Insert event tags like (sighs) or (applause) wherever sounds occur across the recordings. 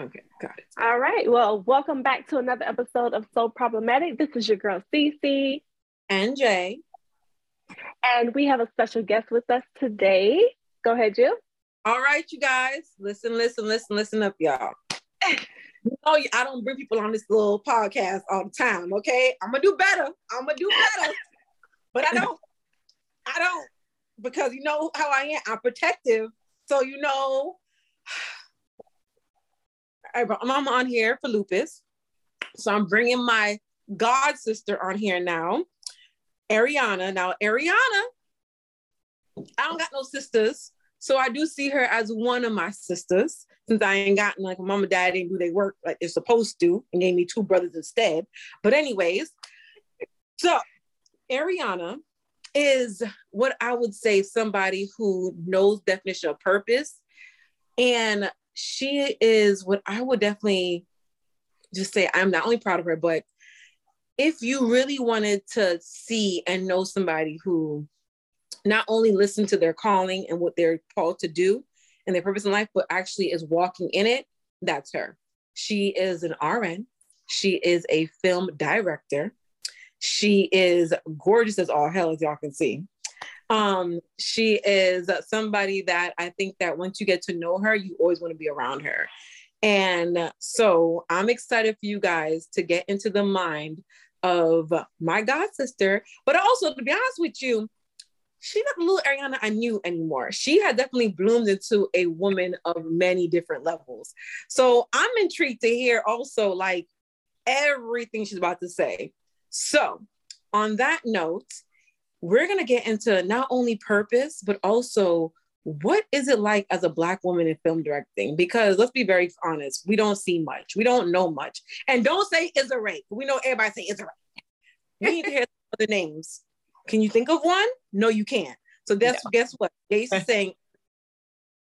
Okay, got it. All right. Well, welcome back to another episode of So Problematic. This is your girl Cece and Jay, and we have a special guest with us today. Go ahead, Jill. All right, you guys, listen, listen, listen, listen up, y'all. you know, I don't bring people on this little podcast all the time. Okay, I'm gonna do better. I'm gonna do better, but I don't. I don't because you know how I am. I'm protective, so you know I'm on here for lupus. So I'm bringing my god sister on here now, Ariana. Now, Ariana, I don't got no sisters. So I do see her as one of my sisters since I ain't gotten like mom and dad didn't do their work like they're supposed to and gave me two brothers instead. But anyways, so Ariana is what I would say somebody who knows definition of purpose and she is what I would definitely just say I'm not only proud of her, but if you really wanted to see and know somebody who not only listen to their calling and what they're called to do and their purpose in life, but actually is walking in it, that's her. She is an RN. She is a film director. She is gorgeous as all hell, as y'all can see. Um, she is somebody that I think that once you get to know her, you always want to be around her. And so I'm excited for you guys to get into the mind of my god sister, but also to be honest with you, she's not the little Ariana I knew anymore. She had definitely bloomed into a woman of many different levels. So I'm intrigued to hear also like everything she's about to say. So on that note, we're going to get into not only purpose, but also what is it like as a Black woman in film directing? Because let's be very honest, we don't see much, we don't know much. And don't say Issa Rae. We know everybody say Issa Rae. We need to hear other names. Can you think of one? No, you can't. So that's no. guess what? Gaze is saying.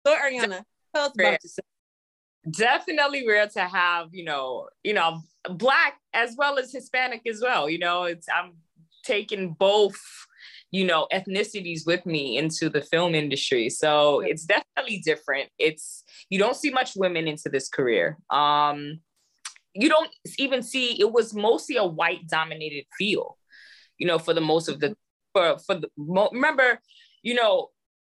So Ariana, tell us about yourself. Definitely rare to have, you know, you know, black as well as Hispanic as well. You know, it's I'm taking both you know ethnicities with me into the film industry. So it's definitely different. It's you don't see much women into this career. Um you don't even see it was mostly a white dominated field you know for the most of the for for the remember you know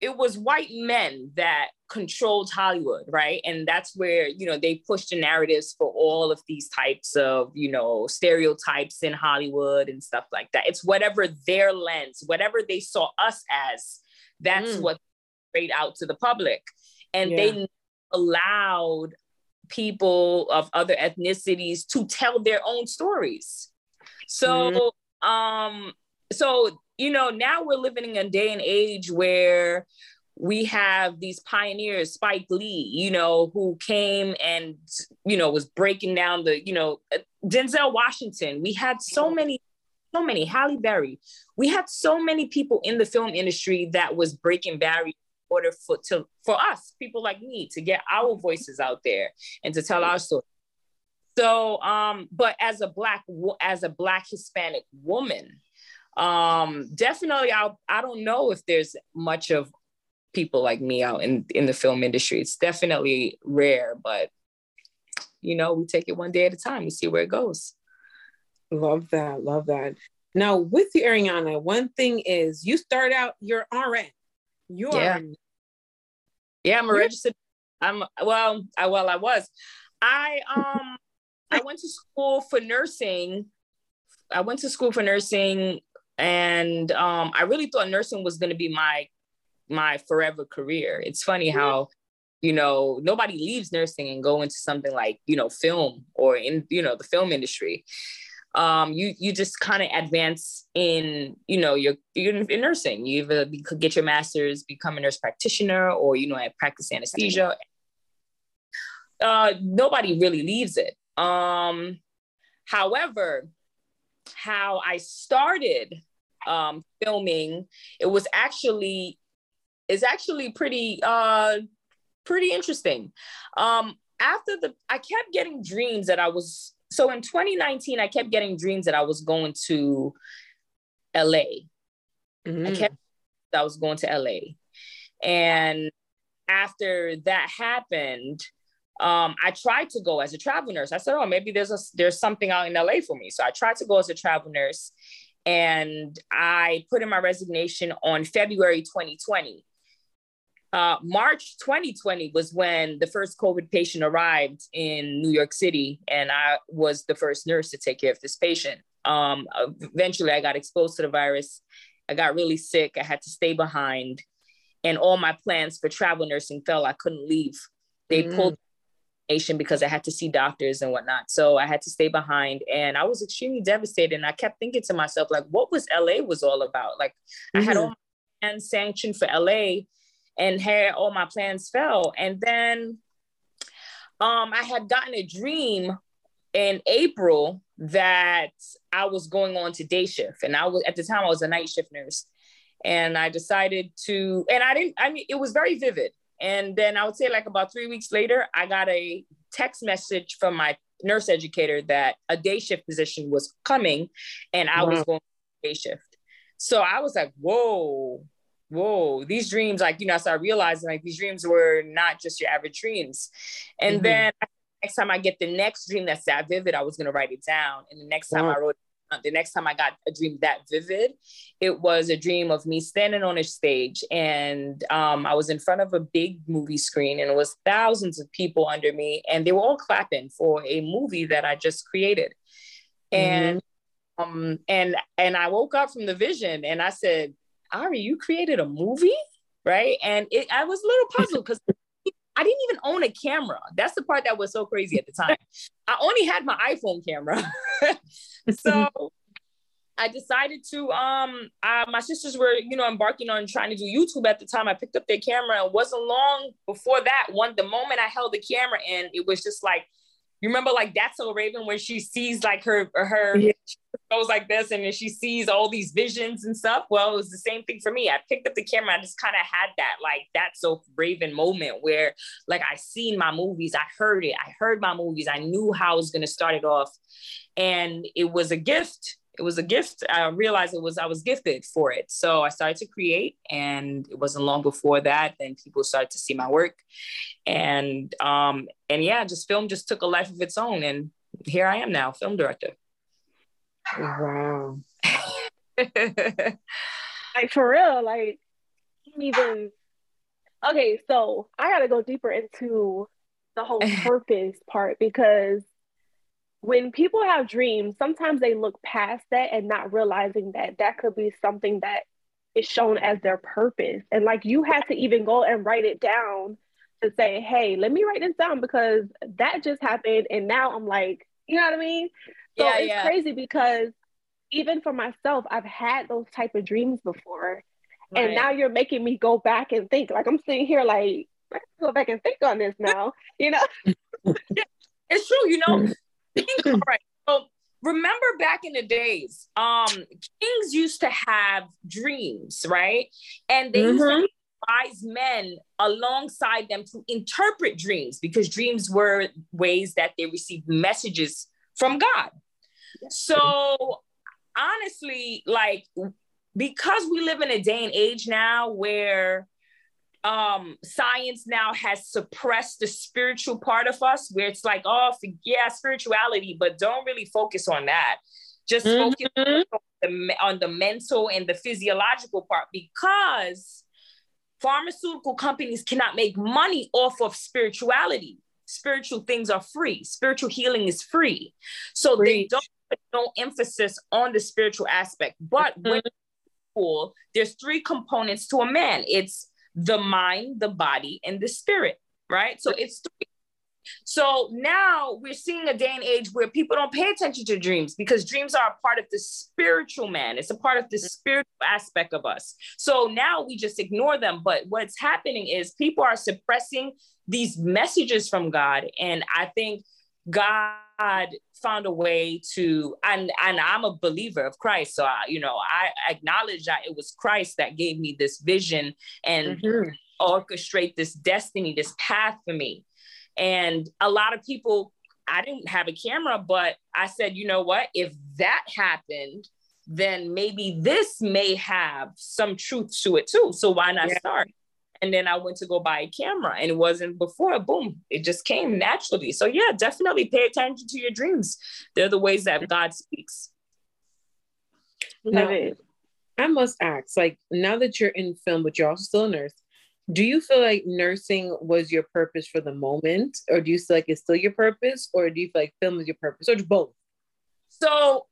it was white men that controlled Hollywood, right? And that's where, you know, they pushed the narratives for all of these types of, you know, stereotypes in Hollywood and stuff like that. It's whatever their lens, whatever they saw us as, that's mm. what straight out to the public. And yeah. they allowed people of other ethnicities to tell their own stories. So, mm. um, so you know, now we're living in a day and age where we have these pioneers, Spike Lee, you know, who came and, you know, was breaking down the, you know, Denzel Washington. We had so many, so many, Halle Berry. We had so many people in the film industry that was breaking barriers in order for, to, for us, people like me, to get our voices out there and to tell our story. So, um, but as a black, as a black Hispanic woman, um definitely i i don't know if there's much of people like me out in in the film industry. It's definitely rare but you know we take it one day at a time. We see where it goes. Love that love that. Now with you ariana one thing is you start out your rn you're yeah, yeah i'm a registered i'm well i well i was. I um i went to school for nursing. I went to school for nursing and um, I really thought nursing was going to be my my forever career. It's funny how you know nobody leaves nursing and go into something like you know film or in you know the film industry. Um, you you just kind of advance in you know you're in nursing. You either get your master's, become a nurse practitioner, or you know practice anesthesia. Uh, nobody really leaves it. Um, however, how I started um, filming, it was actually is actually pretty uh, pretty interesting. Um, after the, I kept getting dreams that I was so in 2019. I kept getting dreams that I was going to LA. Mm-hmm. I kept I was going to LA, and after that happened, um, I tried to go as a travel nurse. I said, oh, maybe there's a there's something out in LA for me. So I tried to go as a travel nurse, and I put in my resignation on February 2020. Uh, March 2020 was when the first COVID patient arrived in New York City, and I was the first nurse to take care of this patient. Um, eventually, I got exposed to the virus. I got really sick. I had to stay behind, and all my plans for travel nursing fell. I couldn't leave. They mm. pulled because I had to see doctors and whatnot. So I had to stay behind and I was extremely devastated. And I kept thinking to myself, like, what was LA was all about? Like mm-hmm. I had mm-hmm. all my plans sanctioned for LA and had all my plans fell. And then um, I had gotten a dream in April that I was going on to day shift. And I was at the time I was a night shift nurse. And I decided to, and I didn't, I mean, it was very vivid. And then I would say like about three weeks later, I got a text message from my nurse educator that a day shift position was coming and I wow. was going to day shift. So I was like, whoa, whoa, these dreams, like, you know, I started realizing like these dreams were not just your average dreams. And mm-hmm. then next time I get the next dream that's that vivid, I was going to write it down. And the next time wow. I wrote the next time I got a dream that vivid, it was a dream of me standing on a stage and um, I was in front of a big movie screen and it was thousands of people under me and they were all clapping for a movie that I just created. And mm-hmm. um, and and I woke up from the vision and I said, Ari, you created a movie, right? And it, I was a little puzzled because I didn't even own a camera. That's the part that was so crazy at the time. (laughs) I only had my iPhone camera. (laughs) so I decided to um uh, my sisters were, you know, embarking on trying to do YouTube at the time. I picked up their camera and wasn't long before that one the moment I held the camera and it was just like you remember like that's so Raven when she sees like her her yeah. goes like this and then she sees all these visions and stuff. Well, it was the same thing for me. I picked up the camera. I just kind of had that like that's so Raven moment where like I seen my movies, I heard it, I heard my movies, I knew how I was gonna start it off, and it was a gift it was a gift. I realized it was I was gifted for it. So I started to create, and it wasn't long before that. Then people started to see my work, and um and yeah, just film just took a life of its own, and here I am now, film director. Wow. (laughs) like for real, like even okay. So I got to go deeper into the whole (laughs) purpose part because when people have dreams, sometimes they look past that and not realizing that that could be something that is shown as their purpose. And like you had to even go and write it down to say, hey, let me write this down because that just happened. And now I'm like, you know what I mean? So yeah, it's yeah. crazy because even for myself, I've had those type of dreams before. Right. And now you're making me go back and think. Like I'm sitting here like, I go back and think on this now, you know? (laughs) it's true, you know. (laughs) All right. So remember back in the days, um, kings used to have dreams, right? And they mm-hmm. used to wise men alongside them to interpret dreams because dreams were ways that they received messages from God. So honestly, like because we live in a day and age now where um science now has suppressed the spiritual part of us where it's like oh yeah spirituality but don't really focus on that just mm-hmm. focus on the, on the mental and the physiological part because pharmaceutical companies cannot make money off of spirituality spiritual things are free spiritual healing is free so free. they don't put no emphasis on the spiritual aspect but mm-hmm. when there's three components to a man it's the mind, the body, and the spirit, right? So it's three. So now we're seeing a day and age where people don't pay attention to dreams because dreams are a part of the spiritual man. It's a part of the mm. spiritual aspect of us. So now we just ignore them. But what's happening is people are suppressing these messages from God. And I think God found a way to and and I'm a believer of Christ. So I, you know I acknowledge that it was Christ that gave me this vision and mm-hmm. orchestrate this destiny this path for me. And a lot of people I didn't have a camera but I said you know what? If that happened then maybe this may have some truth to it too. So why not yeah. start and then I went to go buy a camera and it wasn't before, boom, it just came naturally. So yeah, definitely pay attention to your dreams. They're the ways that God speaks. Love it. I must ask, like now that you're in film, but you're also still a nurse, do you feel like nursing was your purpose for the moment? Or do you feel like it's still your purpose? Or do you feel like film is your purpose? Or both? So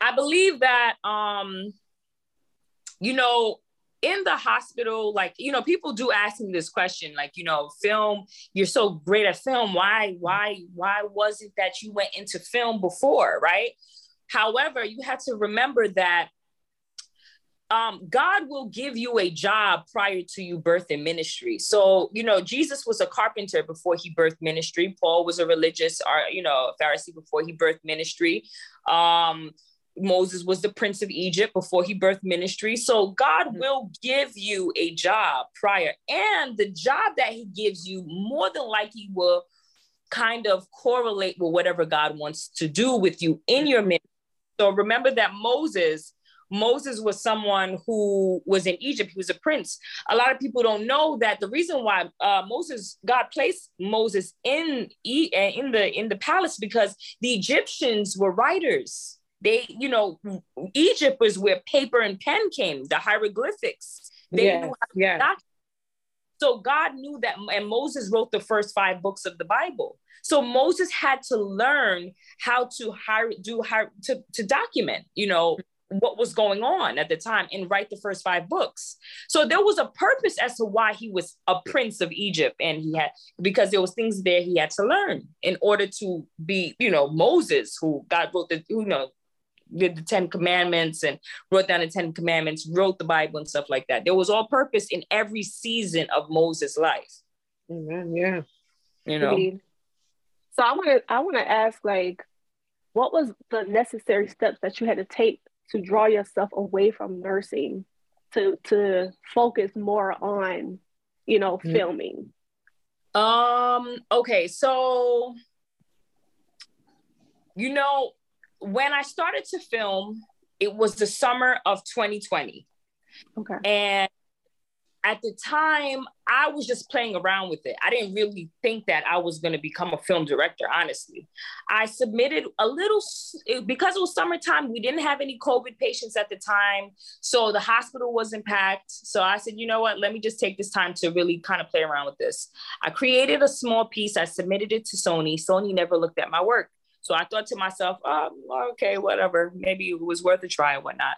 I believe that um, you know, in the hospital, like, you know, people do ask me this question, like, you know, film, you're so great at film. Why, why, why was it that you went into film before? Right. However, you have to remember that um, God will give you a job prior to you birthing ministry. So, you know, Jesus was a carpenter before he birthed ministry. Paul was a religious, or you know, Pharisee before he birthed ministry. Um, Moses was the prince of Egypt before he birthed ministry. So God mm-hmm. will give you a job prior, and the job that He gives you more than likely will kind of correlate with whatever God wants to do with you in your ministry. So remember that Moses. Moses was someone who was in Egypt. He was a prince. A lot of people don't know that the reason why uh, Moses, God placed Moses in in the in the palace because the Egyptians were writers they, you know, Egypt was where paper and pen came, the hieroglyphics. They yes, knew yeah. Doc- so God knew that, and Moses wrote the first five books of the Bible. So Moses had to learn how to hire, do hire, to, to document, you know, what was going on at the time and write the first five books. So there was a purpose as to why he was a prince of Egypt and he had because there was things there he had to learn in order to be, you know, Moses who God wrote the you know did the Ten Commandments and wrote down the Ten Commandments, wrote the Bible and stuff like that. There was all purpose in every season of Moses' life. Amen. Yeah. You know. So I want to I want to ask like, what was the necessary steps that you had to take to draw yourself away from nursing to to focus more on, you know, mm-hmm. filming? Um. Okay. So. You know, when I started to film, it was the summer of 2020. Okay. And at the time, I was just playing around with it. I didn't really think that I was going to become a film director, honestly. I submitted a little, because it was summertime, we didn't have any COVID patients at the time. So the hospital wasn't packed. So I said, you know what, let me just take this time to really kind of play around with this. I created a small piece, I submitted it to Sony. Sony never looked at my work. So I thought to myself, oh, okay, whatever. Maybe it was worth a try and whatnot.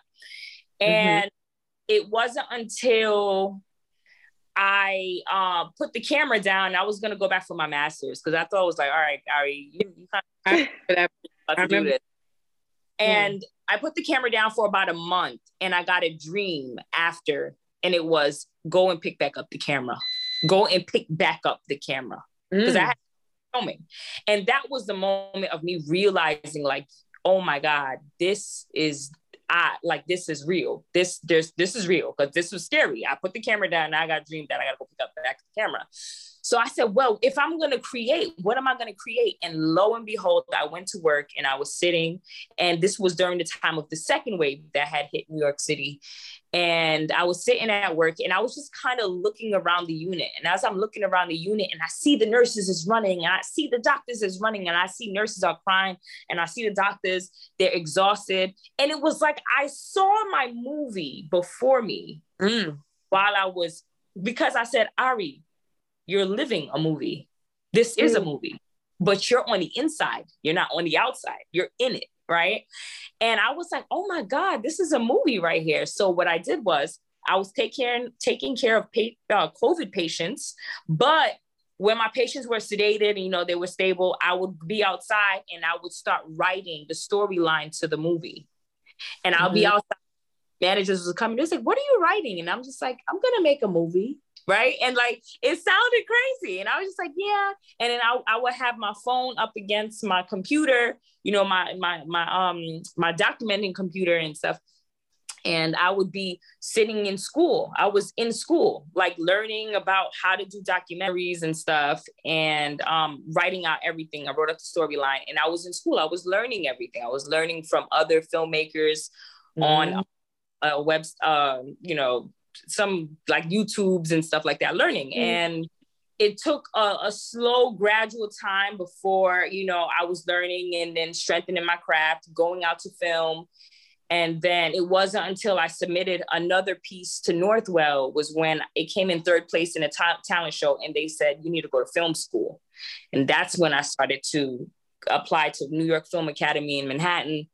Mm-hmm. And mm-hmm. it wasn't until I uh, put the camera down. I was gonna go back for my master's because I thought it was like, all right, Ari, you, you kind of (laughs) to do this. And. I put the camera down for about a month, and I got a dream after, and it was go and pick back up the camera, go and pick back up the camera because mm. I had filming. And that was the moment of me realizing, like, oh my God, this is I like this is real. This there's this is real because this was scary. I put the camera down and I got dreamed that I gotta go pick up back the camera. So I said, well, if I'm going to create, what am I going to create? And lo and behold, I went to work and I was sitting, and this was during the time of the second wave that had hit New York City. And I was sitting at work and I was just kind of looking around the unit. And as I'm looking around the unit and I see the nurses is running and I see the doctors is running and I see nurses are crying and I see the doctors, they're exhausted. And it was like I saw my movie before me mm. while I was, because I said, Ari, you're living a movie. This is a mm. movie, but you're on the inside. You're not on the outside. You're in it, right? And I was like, oh my God, this is a movie right here. So what I did was I was taking care, taking care of pa- uh, COVID patients, but when my patients were sedated, you know, they were stable, I would be outside and I would start writing the storyline to the movie. And I'll mm-hmm. be outside. Managers would coming. and they're like, what are you writing? And I'm just like, I'm gonna make a movie right? And like it sounded crazy. And I was just like, yeah. And then I, I would have my phone up against my computer, you know, my my my um my documenting computer and stuff. And I would be sitting in school. I was in school, like learning about how to do documentaries and stuff and um, writing out everything. I wrote up the storyline and I was in school. I was learning everything. I was learning from other filmmakers mm-hmm. on a web, uh, you know, some like YouTubes and stuff like that, learning. Mm-hmm. And it took a, a, slow, gradual time before, you know, I was learning and then strengthening my craft, going out to film. And then it wasn't until I submitted another piece to Northwell was when it came in third place in a ta- talent show, and they said you need to go to film school, and that's when I started to apply to New York Film Academy in Manhattan.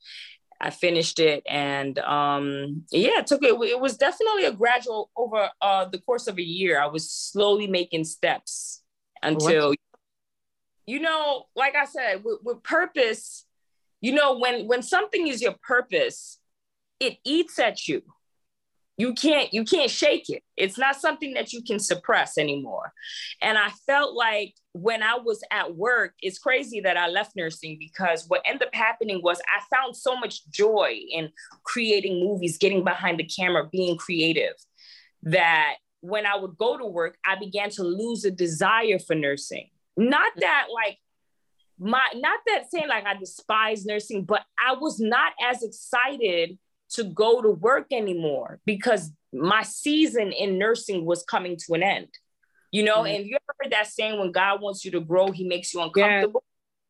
I finished it, and um, yeah, it took it. It was definitely a gradual over uh, the course of a year. I was slowly making steps until, what? you know, like I said, with, with purpose. You know, when when something is your purpose, it eats at you you can't you can't shake it. It's not something that you can suppress anymore. And i felt like when i was at work it's crazy that i left nursing because what ended up happening was i found so much joy in creating movies getting behind the camera being creative that when i would go to work i began to lose a desire for nursing. Not mm. that like my not that saying like i despise nursing but i was not as excited to go to work anymore because my season in nursing was coming to an end. You know, mm-hmm. and you ever heard that saying when God wants you to grow, he makes you uncomfortable?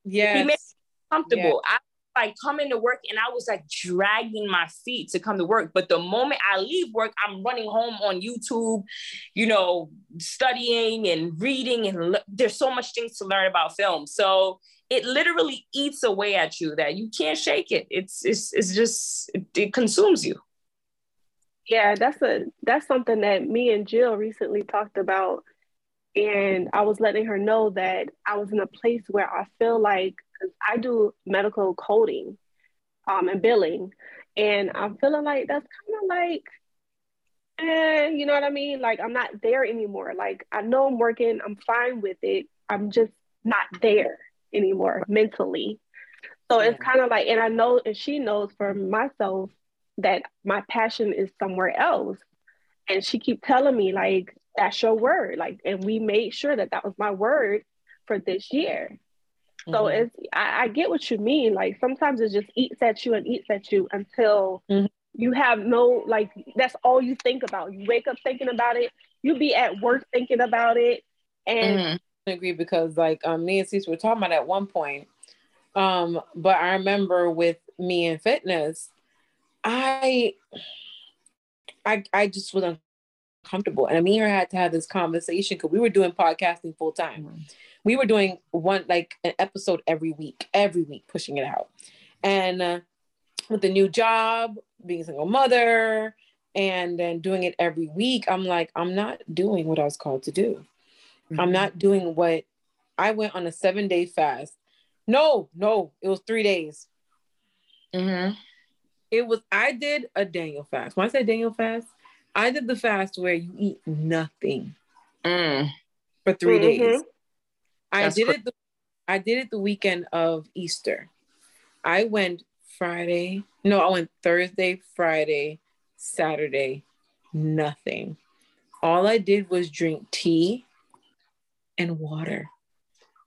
Yeah. He makes you comfortable. I like coming to work and I was like dragging my feet to come to work. But the moment I leave work, I'm running home on YouTube, you know, studying and reading, and there's so much things to learn about film. So it literally eats away at you that you can't shake it. It's it's it's just it, it consumes you. Yeah, that's a that's something that me and Jill recently talked about. And I was letting her know that I was in a place where I feel like because I do medical coding um, and billing, and I'm feeling like that's kind of like, eh, you know what I mean? Like I'm not there anymore. Like I know I'm working, I'm fine with it. I'm just not there anymore mentally. So yeah. it's kind of like, and I know, and she knows for myself that my passion is somewhere else. And she keep telling me like, that's your word. Like, and we made sure that that was my word for this year. Mm-hmm. So it's, I, I, get what you mean. Like sometimes it just eats at you and eats at you until mm-hmm. you have no, like, that's all you think about. You wake up thinking about it. You be at work thinking about it. And mm-hmm agree because like um, me and Cece were talking about at one point. Um, but I remember with me and fitness, I I I just was uncomfortable. And me and her had to have this conversation because we were doing podcasting full time. Mm-hmm. We were doing one like an episode every week, every week, pushing it out. And uh, with the new job, being a single mother, and then doing it every week, I'm like, I'm not doing what I was called to do. Mm-hmm. I'm not doing what I went on a seven day fast. No, no, it was three days. Mm-hmm. It was, I did a Daniel fast. When I say Daniel fast, I did the fast where you eat nothing mm. for 3 mm-hmm. days. I That's did it. The, I did it the weekend of Easter. I went Friday. No, I went Thursday, Friday, Saturday, nothing. All I did was drink tea and water.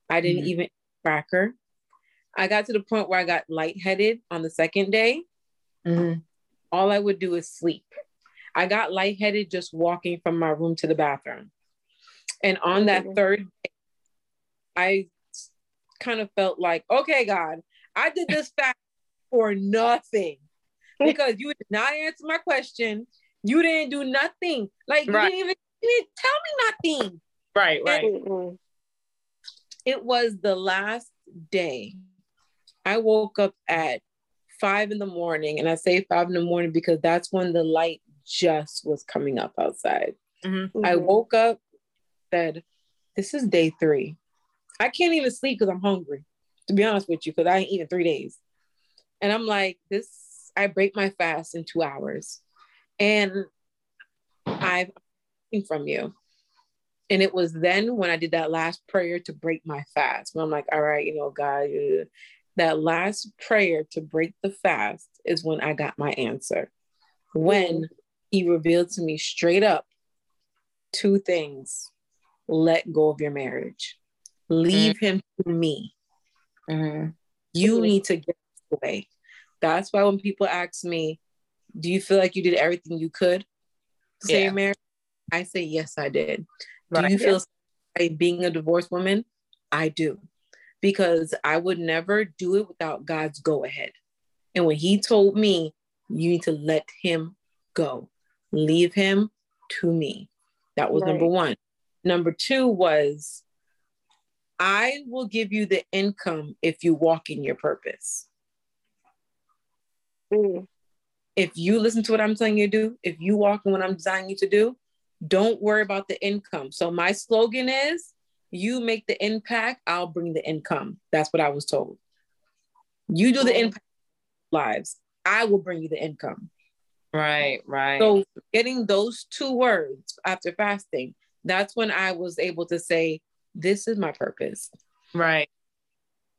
I didn't mm-hmm. even cracker. I got to the point where I got lightheaded on the second day. Mm-hmm. All I would do is sleep. I got lightheaded just walking from my room to the bathroom. And on that mm-hmm. third day, I kind of felt like, okay, God, I did this (laughs) fast for nothing because you did not answer my question. You didn't do nothing. Like right. you didn't even you didn't tell me nothing. Right, right. And it was the last day. I woke up at five in the morning, and I say five in the morning because that's when the light just was coming up outside. Mm-hmm. I woke up, said, This is day three. I can't even sleep because I'm hungry, to be honest with you, because I ain't eaten three days. And I'm like, This, I break my fast in two hours. And I've from you. And it was then when I did that last prayer to break my fast. When I'm like, all right, you know, God, that last prayer to break the fast is when I got my answer. When he revealed to me straight up two things let go of your marriage, leave mm-hmm. him to me. Mm-hmm. You need to get away. That's why when people ask me, do you feel like you did everything you could? say yeah. marriage? I say yes, I did. Right. Do you feel like being a divorced woman? I do. Because I would never do it without God's go ahead. And when he told me, you need to let him go, leave him to me. That was right. number one. Number two was, I will give you the income if you walk in your purpose. Mm. If you listen to what I'm telling you to do, if you walk in what I'm designing you to do, don't worry about the income. So my slogan is you make the impact, I'll bring the income. That's what I was told. You do the impact lives, I will bring you the income. Right, right. So getting those two words after fasting, that's when I was able to say, this is my purpose. Right.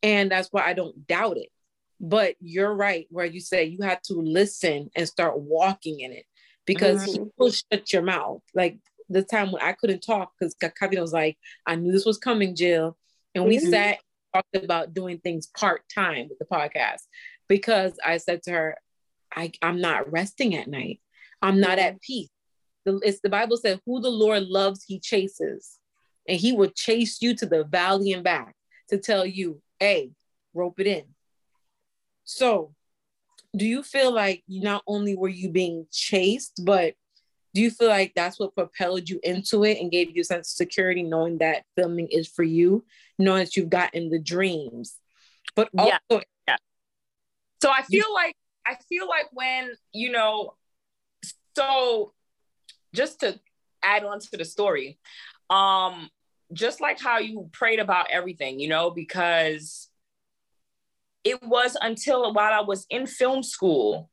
And that's why I don't doubt it. But you're right, where you say you have to listen and start walking in it because mm-hmm. he will shut your mouth. Like the time when I couldn't talk because Kavita was like, I knew this was coming, Jill. And we mm-hmm. sat talked about doing things part time with the podcast because I said to her, I, I'm not resting at night. I'm not at peace. The, it's the Bible said, Who the Lord loves, he chases. And he will chase you to the valley and back to tell you, hey, rope it in. So, do you feel like not only were you being chased, but do you feel like that's what propelled you into it and gave you a sense of security, knowing that filming is for you, knowing that you've gotten the dreams, but also yeah. yeah. So I feel like I feel like when you know, so just to add on to the story, um, just like how you prayed about everything, you know, because it was until while I was in film school,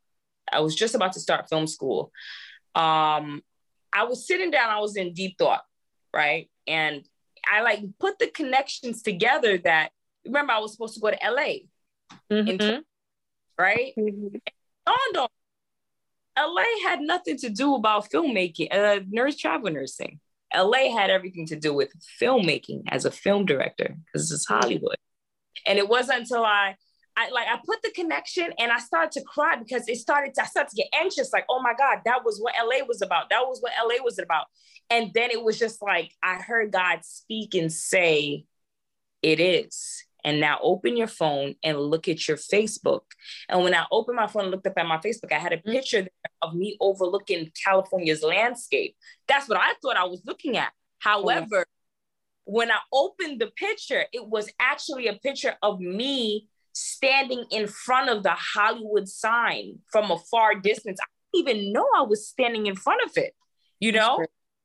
I was just about to start film school. Um, I was sitting down, I was in deep thought, right? And I like put the connections together that remember I was supposed to go to LA. Mm-hmm. right? Mm-hmm. on LA had nothing to do about filmmaking, uh, nurse travel nursing. LA had everything to do with filmmaking as a film director because it's Hollywood. And it wasn't until I, I like I put the connection and I started to cry because it started to, I started to get anxious, like, oh my God, that was what LA was about. That was what LA was about. And then it was just like I heard God speak and say, it is. And now open your phone and look at your Facebook. And when I opened my phone and looked up at my Facebook, I had a mm. picture of me overlooking California's landscape. That's what I thought I was looking at. However, when I opened the picture, it was actually a picture of me standing in front of the Hollywood sign from a far distance. I didn't even know I was standing in front of it. You know,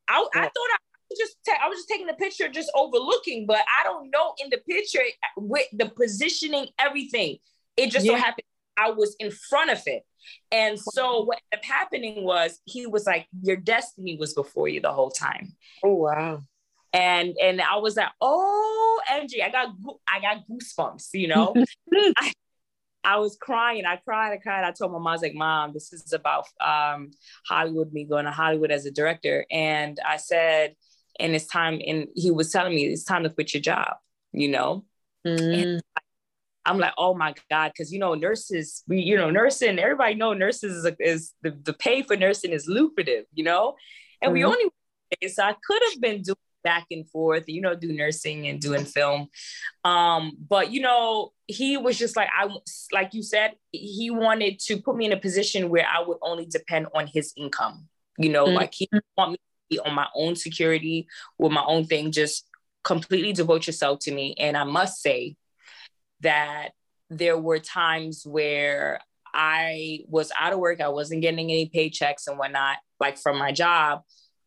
I, I thought I was just ta- I was just taking the picture, just overlooking, but I don't know in the picture uh, with the positioning, everything. It just yeah. so happened I was in front of it. And so what ended up happening was he was like, Your destiny was before you the whole time. Oh wow. And and I was like, oh Angie, I got I got goosebumps, you know. (laughs) I, I was crying. I cried. I cried. I told my mom, I was like, Mom, this is about um, Hollywood, me going to Hollywood as a director. And I said, and it's time and he was telling me it's time to quit your job you know mm. i'm like oh my god because you know nurses we you know nursing everybody know nurses is, is the, the pay for nursing is lucrative you know and mm we mm-hmm. only so i could have been doing back and forth you know do nursing and doing film. Um but you know he was just like i like you said he wanted to put me in a position where i would only depend on his income. You know mm like he want me on my own security with my own thing just completely devote yourself to me. And i must say that there were times where i was out of work i wasn't getting any paychecks and whatnot like from my job.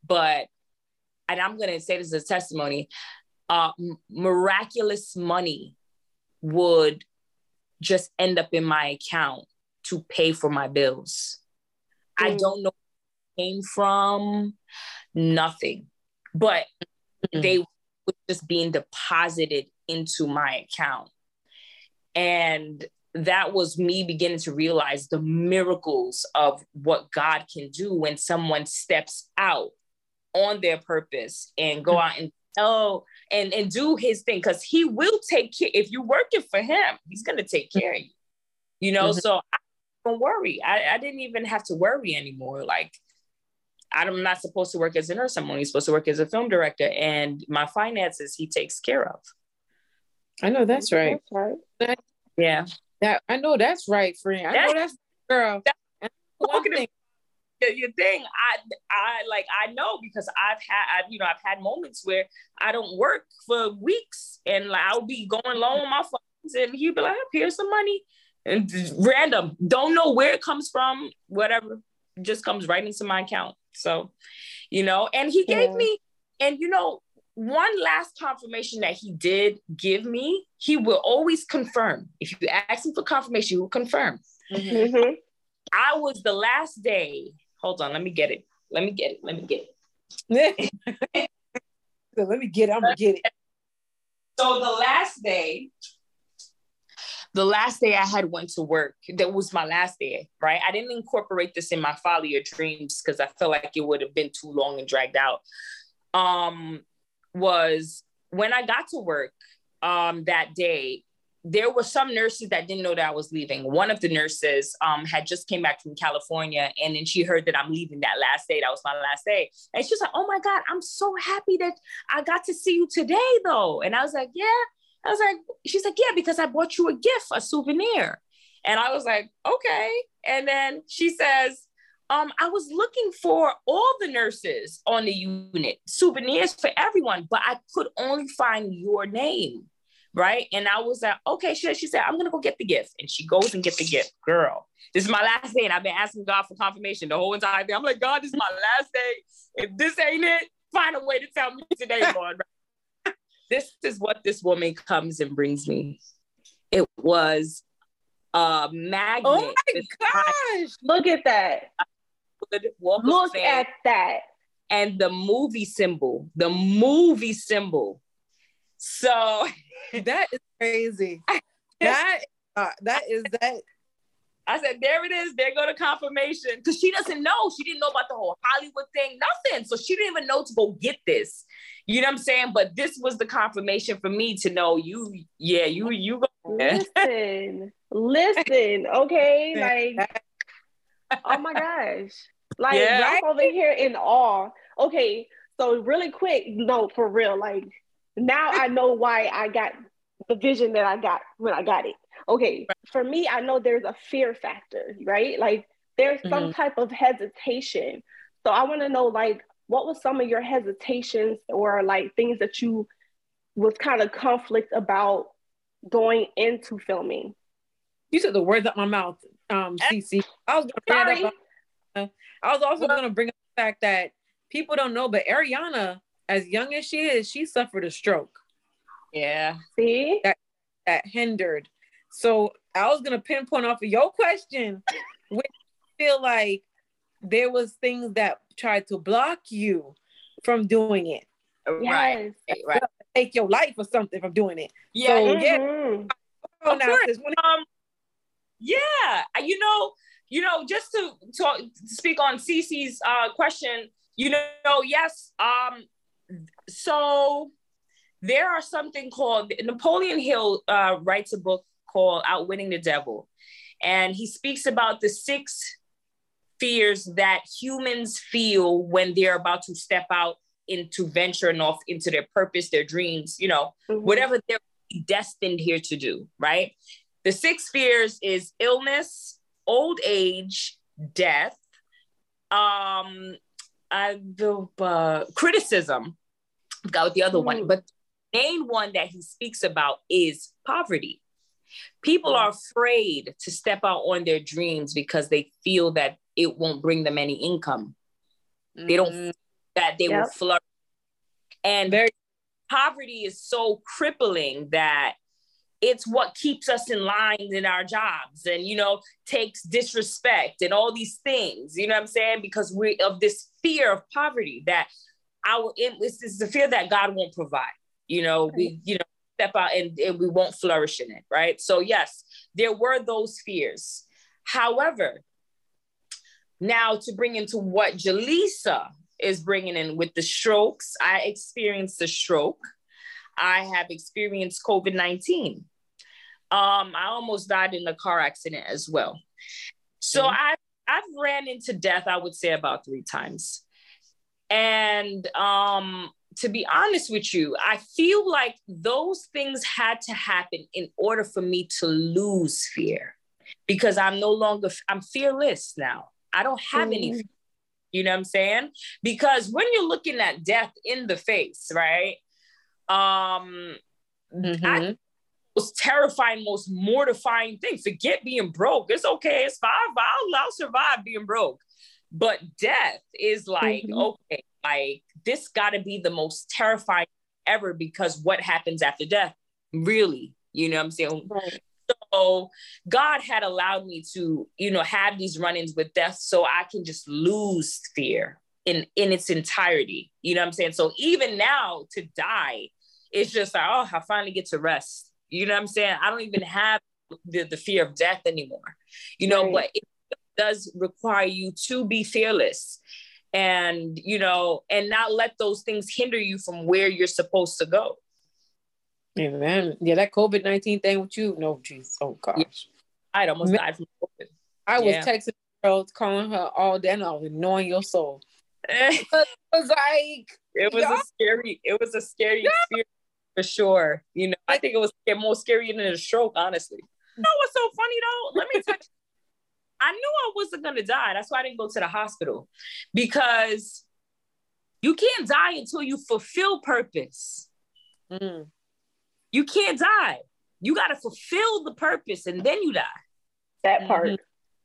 But and i'm going to say this as a testimony uh, miraculous money would just end up in my account to pay for my bills mm. i don't know came from nothing. But mm-hmm. they were just being deposited into my account. And that was me beginning to realize the miracles of what God can do when someone steps out on their purpose and go out and oh and and do his thing because he will take care if you're working for him he's going to take care of you you know mm-hmm. so I don't worry I, I didn't even have to worry anymore like I'm not supposed to work as a nurse. I'm only supposed to work as a film director, and my finances he takes care of. I know that's right. That's right. Yeah, That I know that's right, friend. I know that's girl. And one Talking to- thing, the- your thing i i like i know because i've had I've, you know i've had moments where i don't work for weeks and like i'll be going low on my funds and he'll be like here's some money and random don't know where it comes from whatever just comes right into my account so you know and he gave Yeah. me and you know one last confirmation that he did give me he will always confirm if you ask him for confirmation he will confirm Mhm. Mhm. I was the last day. Hold on, let me get it. Let me get it. Let me get it. (laughs) So let me get it. I'm gonna get it. So the last day, the last day I had went to work, that was my last day, right? I didn't incorporate this in my follow your dreams because I felt like it would have been too long and dragged out. Um, was when I got to work um that day, there were some nurses that didn't know that I was leaving. One of the nurses um, had just came back from California, and then she heard that I'm leaving that last day. That was my last day, and she's like, "Oh my God, I'm so happy that I got to see you today, though." And I was like, "Yeah." I was like, "She's like, yeah, because I bought you a gift, a souvenir." And I was like, "Okay." And then she says, um, I was looking for all the nurses on the unit, souvenirs for everyone, but I could only find your name right? And I was like, okay, she, she said, I'm gonna go get the gift. And she goes and get the gift. Girl, this is my last day, and I've been asking God for confirmation the whole entire day. I'm like, God, this is my last day. If this ain't it, find a way to tell me today, (laughs) Lord. this is what this woman comes and brings me. It was a magnet. Oh my gosh. Look at that. good Walk of Look at that. and the movie symbol, the movie symbol. So (laughs) That is crazy. (laughs) That uh, that is that I said, there it is. There go to confirmation. Because she doesn't know. She didn't know about the whole Hollywood thing, nothing. So she didn't even know to go get this. You know what I'm saying? But this was the confirmation for me to know you, yeah, you, you go. Listen, listen, okay? (laughs) Like, oh my gosh. Like, Yeah. I'm over here in awe. Okay, so really quick, no, for real. Like, now I know why I got the vision that I got when I got it. Okay, for me, I know there's a fear factor, right? Like, there's some type of hesitation. So I want to know, like, what was some of your hesitations or like things that you was kind of conflict about going into filming? you took the words out my mouth, um, Cece. I was gonna Sorry. up. I was also gonna bring up the fact that people don't know, but Ariana, as young as she is, she suffered a stroke Yeah. See? that hindered. So I was gonna pinpoint off of your question, which I feel like there was things that tried to block you from doing it, Right. Yes. Right. take your life or something from doing it. Yeah. So, yeah. Mhm. Oh, Of course. um yeah you know you know just to talk speak on Cece's uh question you know yes um so there are something called napoleon hill uh writes a book called outwitting the devil and he speaks about the six fears that humans feel when they're about to step out into venturing off into their purpose their dreams you know Mhm. whatever they're destined here to do, right? The six fears is illness, old age, death, um, I, the uh, criticism. Forgot the other one, Mm. but the main one that he speaks about is poverty. People are afraid to step out on their dreams because they feel that it won't bring them any income, They don't- Mm, that they will Yep. flourish. And Very- poverty is so crippling that it's what keeps us in line in our jobs and you know takes disrespect and all these things you know what i'm saying because we of this fear of poverty that our this is the fear that god won't provide you know we you know step out and, and we won't flourish in it right so yes there were those fears however now to bring into what jaleesa is bringing in with the strokes i experienced a stroke I have experienced COVID 19. Um, I almost died in a car accident as well. So Mhm. I, I've ran into death, I would say, about three times. And um, to be honest with you, I feel like those things had to happen in order for me to lose fear because I'm no longer, I'm fearless now. I don't have mm. any fear. You know what I'm saying? Because when you're looking at death in the face, right? Um, mm-hmm. I, most terrifying, most mortifying thing. Forget being broke. It's okay. It's fine. I'll, I'll survive being broke. But death is like, mm-hmm. okay, like this got to be the most terrifying ever because what happens after death, really, you know what I'm saying? Right. So God had allowed me to, you know, have these run-ins with death so I can just lose fear in in its entirety. You know what I'm saying? So even now to die, it's just like, oh, I finally get to rest. You know what I'm saying? I don't even have the, the fear of death anymore. You know, right. but it does require you to be fearless and you know and not let those things hinder you from where you're supposed to go. Yeah man. Yeah that covid-19 thing with you no jeez oh gosh. Yeah. i'd almost died from covid. I was texting girls calling her all day and i was annoying your soul. (laughs) It was like it was a scary it was a scary yeah. experience for sure. You know i think it was more scary than a stroke honestly. You know what's so funny though. Let me (laughs) touch I knew I wasn't gonna die. That's why I didn't go to the hospital because you can't die until you fulfill purpose. Mm. You can't die. You got to fulfill the purpose and then you die. That part.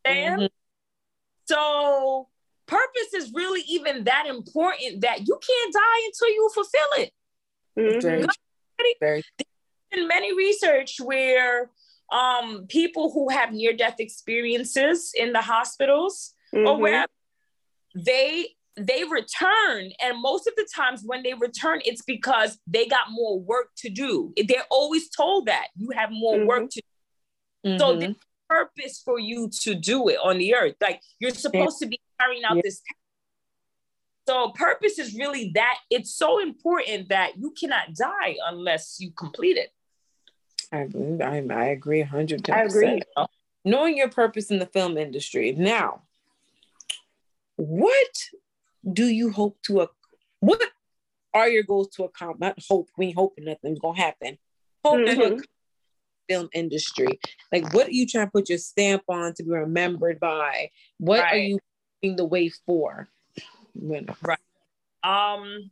Mm-hmm. So, purpose is really even that important that you can't die until you fulfill it. Mm-hmm. Very, very. There's been many research where um, people who have near death experiences in the hospitals mm-hmm. or where they they return and most of the times when they return it's because they got more work to do they're always told that you have more mm-hmm. work to do mm-hmm. so the purpose for you to do it on the earth like you're supposed to be carrying out yeah. this so purpose is really that it's so important that you cannot die unless you complete it I, I, I agree 110%. I agree. Knowing your purpose in the film industry. Now, what do you hope to, what are your goals to accomplish? Not hope, we ain't hoping nothing's going to happen. Hoping mm-hmm. film industry. Like, what are you trying to put your stamp on to be remembered by? What right. are you paving the way for? Right. Um,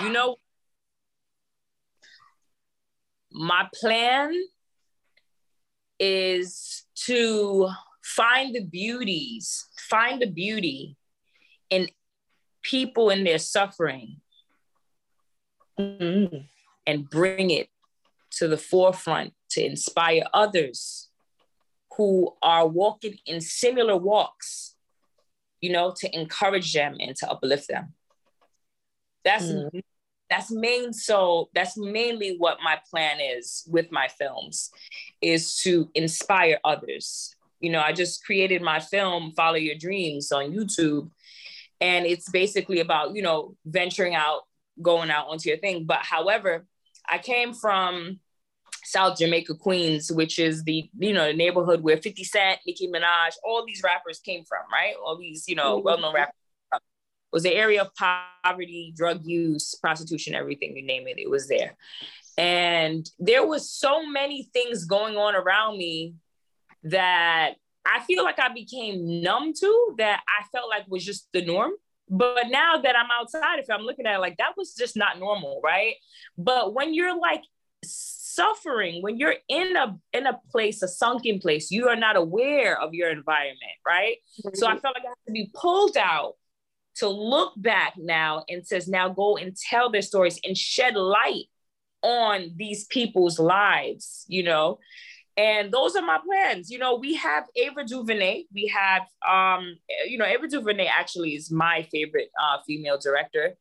you know, my plan is to find the beauties, find the beauty in people in their suffering mm-hmm. and bring it to the forefront to inspire others who are walking in similar walks, you know, to encourage them and to uplift them. That's mm-hmm that's main so that's mainly what my plan is with my films is to inspire others. You know i just created my film follow your dreams on youtube and it's basically about you know venturing out going out onto your thing. But however i came from south jamaica queens which is the you know the neighborhood where 50 cent nicki minaj all these rappers came from right? All these you know mm-hmm. well-known rappers was the area of poverty, drug use, prostitution, everything you name it, it was there. And there was so many things going on around me that I feel like I became numb to that I felt like was just the norm. But now that I'm outside, if I'm looking at it like that was just not normal, right? But when you're like suffering, when you're in a in a place, a sunken place, you are not aware of your environment, right? Mm-hmm. So I felt like I had to be pulled out to look back now and says, now go and tell their stories and shed light on these people's lives, you know. And those are my plans. You know, we have Ava DuVernay. We have, um, you know, Ava DuVernay actually is my favorite uh, female director,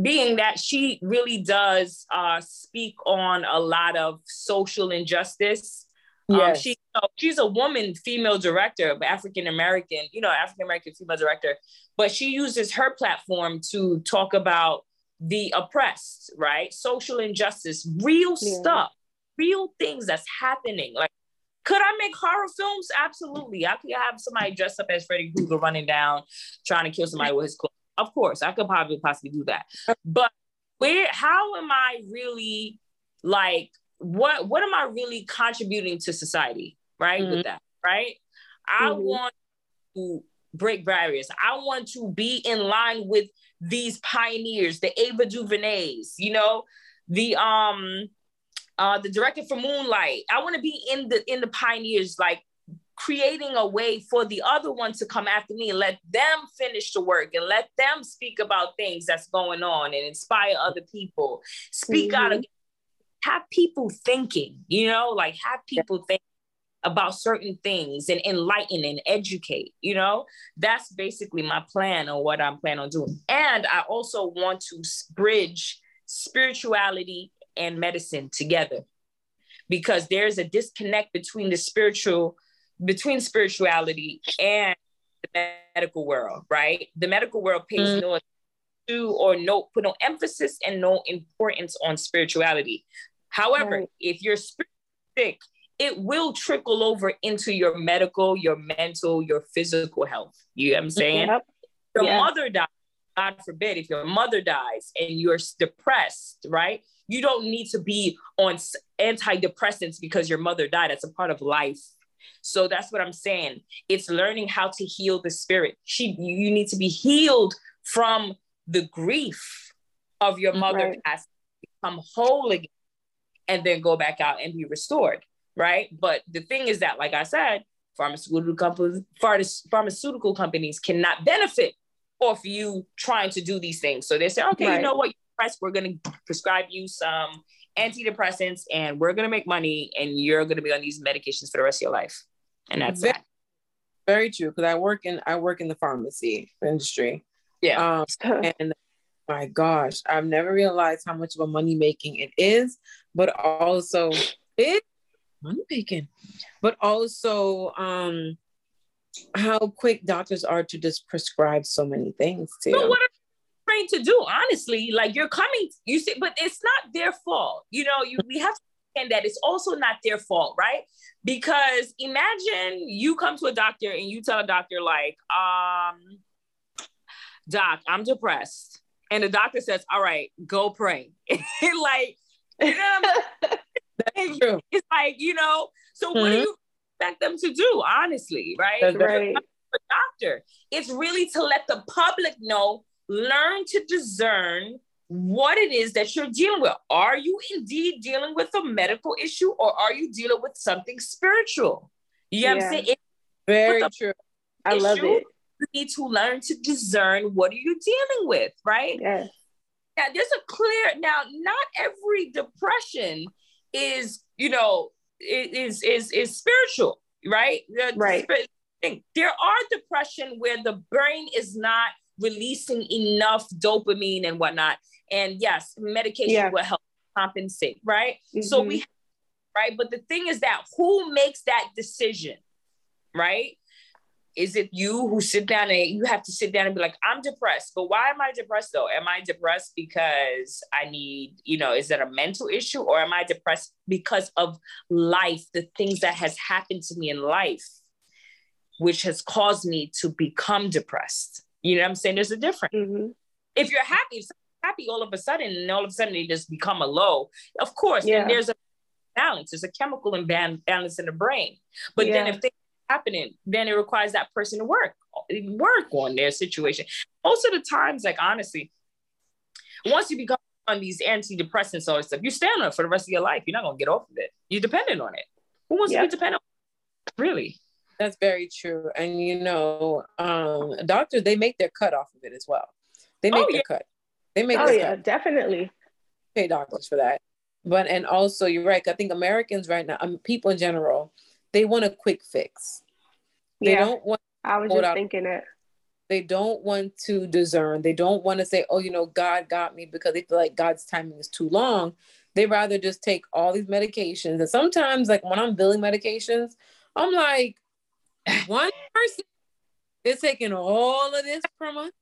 being that she really does uh, speak on a lot of social injustice yes. Um, she, you know, she's a woman, female director, African American, you know, African American female director, but she uses her platform to talk about the oppressed, right? Social injustice, real yeah. stuff, real things that's happening. Like, could I make horror films? Absolutely. I could have somebody dressed up as Freddy Krueger running down, trying to kill somebody with his clothes. Of course, I could probably possibly do that. But where how am I really like what what am I really contributing to society, right? Mm-hmm. With that, right? I mm-hmm. want to break barriers. I want to be in line with these pioneers, the Ava DuVernays, you know, the um uh the director for Moonlight. I want to be in the in the pioneers, like creating a way for the other one to come after me and let them finish the work and let them speak about things that's going on and inspire other people. Speak mm-hmm. out of have people thinking, you know, like have people think about certain things and enlighten and educate, you know? That's basically my plan on what I'm planning on doing. And I also want to bridge spirituality and medicine together because there's a disconnect between the spiritual between spirituality and the medical world, right? The medical world pays mm. no to or no put no emphasis and no importance on spirituality. However, right. if you're sick, it will trickle over into your medical, your mental, your physical health. You know what I'm saying? Yep. Your yeah. mother dies, God forbid, if your mother dies and you're depressed, right? You don't need to be on antidepressants because your mother died. That's a part of life. So that's what I'm saying. It's learning how to heal the spirit. She, you need to be healed from the grief of your mother right. passing, become whole again, and then go back out and be restored right? But the thing is that, like I said, pharmaceutical companies, pharmaceutical companies cannot benefit off you trying to do these things. So they say, okay, right. you know what, we're going to prescribe you some antidepressants and we're going to make money and you're going to be on these medications for the rest of your life. And that's very, that. Very true. Cause I work in, I work in the pharmacy industry. Yeah. Um, (laughs) and my gosh, I've never realized how much of a money making it is, but also it money making, but also um, how quick doctors are to just prescribe so many things too. But what are you trained to do? Honestly, like you're coming, you see, but it's not their fault. You know, you we have to understand that it's also not their fault, right? Because imagine you come to a doctor and you tell a doctor like, um, doc, I'm depressed. And the doctor says, all right, go pray. (laughs) like, you know That's true. It's like, you know, so mm-hmm. what do mm-hmm. you expect them to do, honestly, right? That's right. A doctor. It's really to let the public know, learn to discern what it is that you're dealing with. Are you indeed dealing with a medical issue or are you dealing with something spiritual? You know yeah. what I'm saying? Very true. I love it. You need to learn to discern what are you dealing with, right? Yes. Now, there's a clear, now, not every depression is you know is is is spiritual right right there are depression where the brain is not releasing enough dopamine and whatnot and yes medication yeah. will help compensate right mm-hmm. so we right but the thing is that who makes that decision right is it you who sit down and you have to sit down and be like i'm depressed. But why am i depressed though? Am i depressed because i need you know is that a mental issue or am i depressed because of life the things that has happened to me in life which has caused me to become depressed? You know what i'm saying? There's a difference. Mm-hmm. if you're happy if happy all of a sudden and all of a sudden they just become a low of course yeah. there's a balance. There's a chemical imbalance in the brain. But yeah. then if they happening, then it requires that person to work, work on their situation. Most of the times, like honestly, once you become on these antidepressants or stuff, you stand on it for the rest of your life. You're not gonna get off of it. You're dependent on it. Who wants to be dependent? Really? That's very true. And you know, um, doctors they make their cut off of it as well. They make oh, their yeah. cut. They make. Oh yeah, cut. definitely. Pay doctors for that. But and also, you're right. I think Americans right now, um, people in general, they want a quick fix. They yeah, don't want I was just out. thinking it. They don't want to discern. They don't want to say, oh, you know, God got me because they feel like God's timing is too long. They rather just take all these medications. And sometimes, like when I'm billing medications, I'm like, (sighs) one person is taking all of this per month,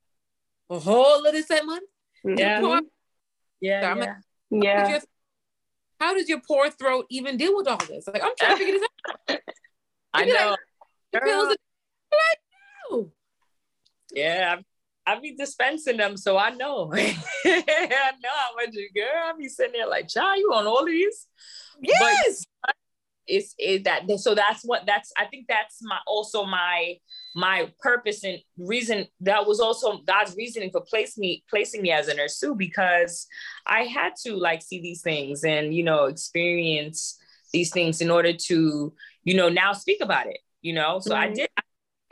a whole of this that month. Mm-hmm. Yeah. yeah. yeah. Like, yeah. How does your poor throat even deal with all this? Like, I'm trying to figure this out. (laughs) I know. Like, pills like, no. Yeah. I be dispensing them, so I know. (laughs) I know how much you girl. I be sitting there like, child, you on all these? Yes. But it's is that so that's what that's I think that's my also my my purpose and reason that was also God's reasoning for placing me placing me as a nurse too because I had to like see these things and you know experience these things in order to you know now speak about it you know so mm-hmm. I did I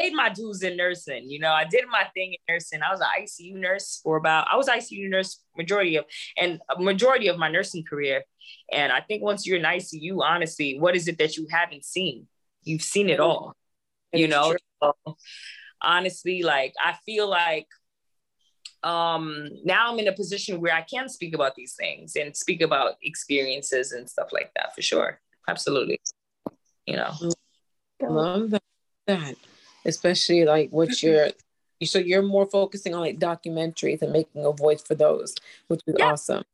paid my dues in nursing. You know, I did my thing in nursing. I was an ICU nurse for about, I was ICU nurse majority of, and majority of my nursing career. And I think once you're in ICU, honestly, what is it that you haven't seen? You've seen it all, you know? So, honestly, like, I feel like um now i'm in a position where i can speak about these things and speak about experiences and stuff like that for sure absolutely you know I love that especially like what mm-hmm. you're so you're more focusing on like documentaries and making a voice for those which is yeah. awesome.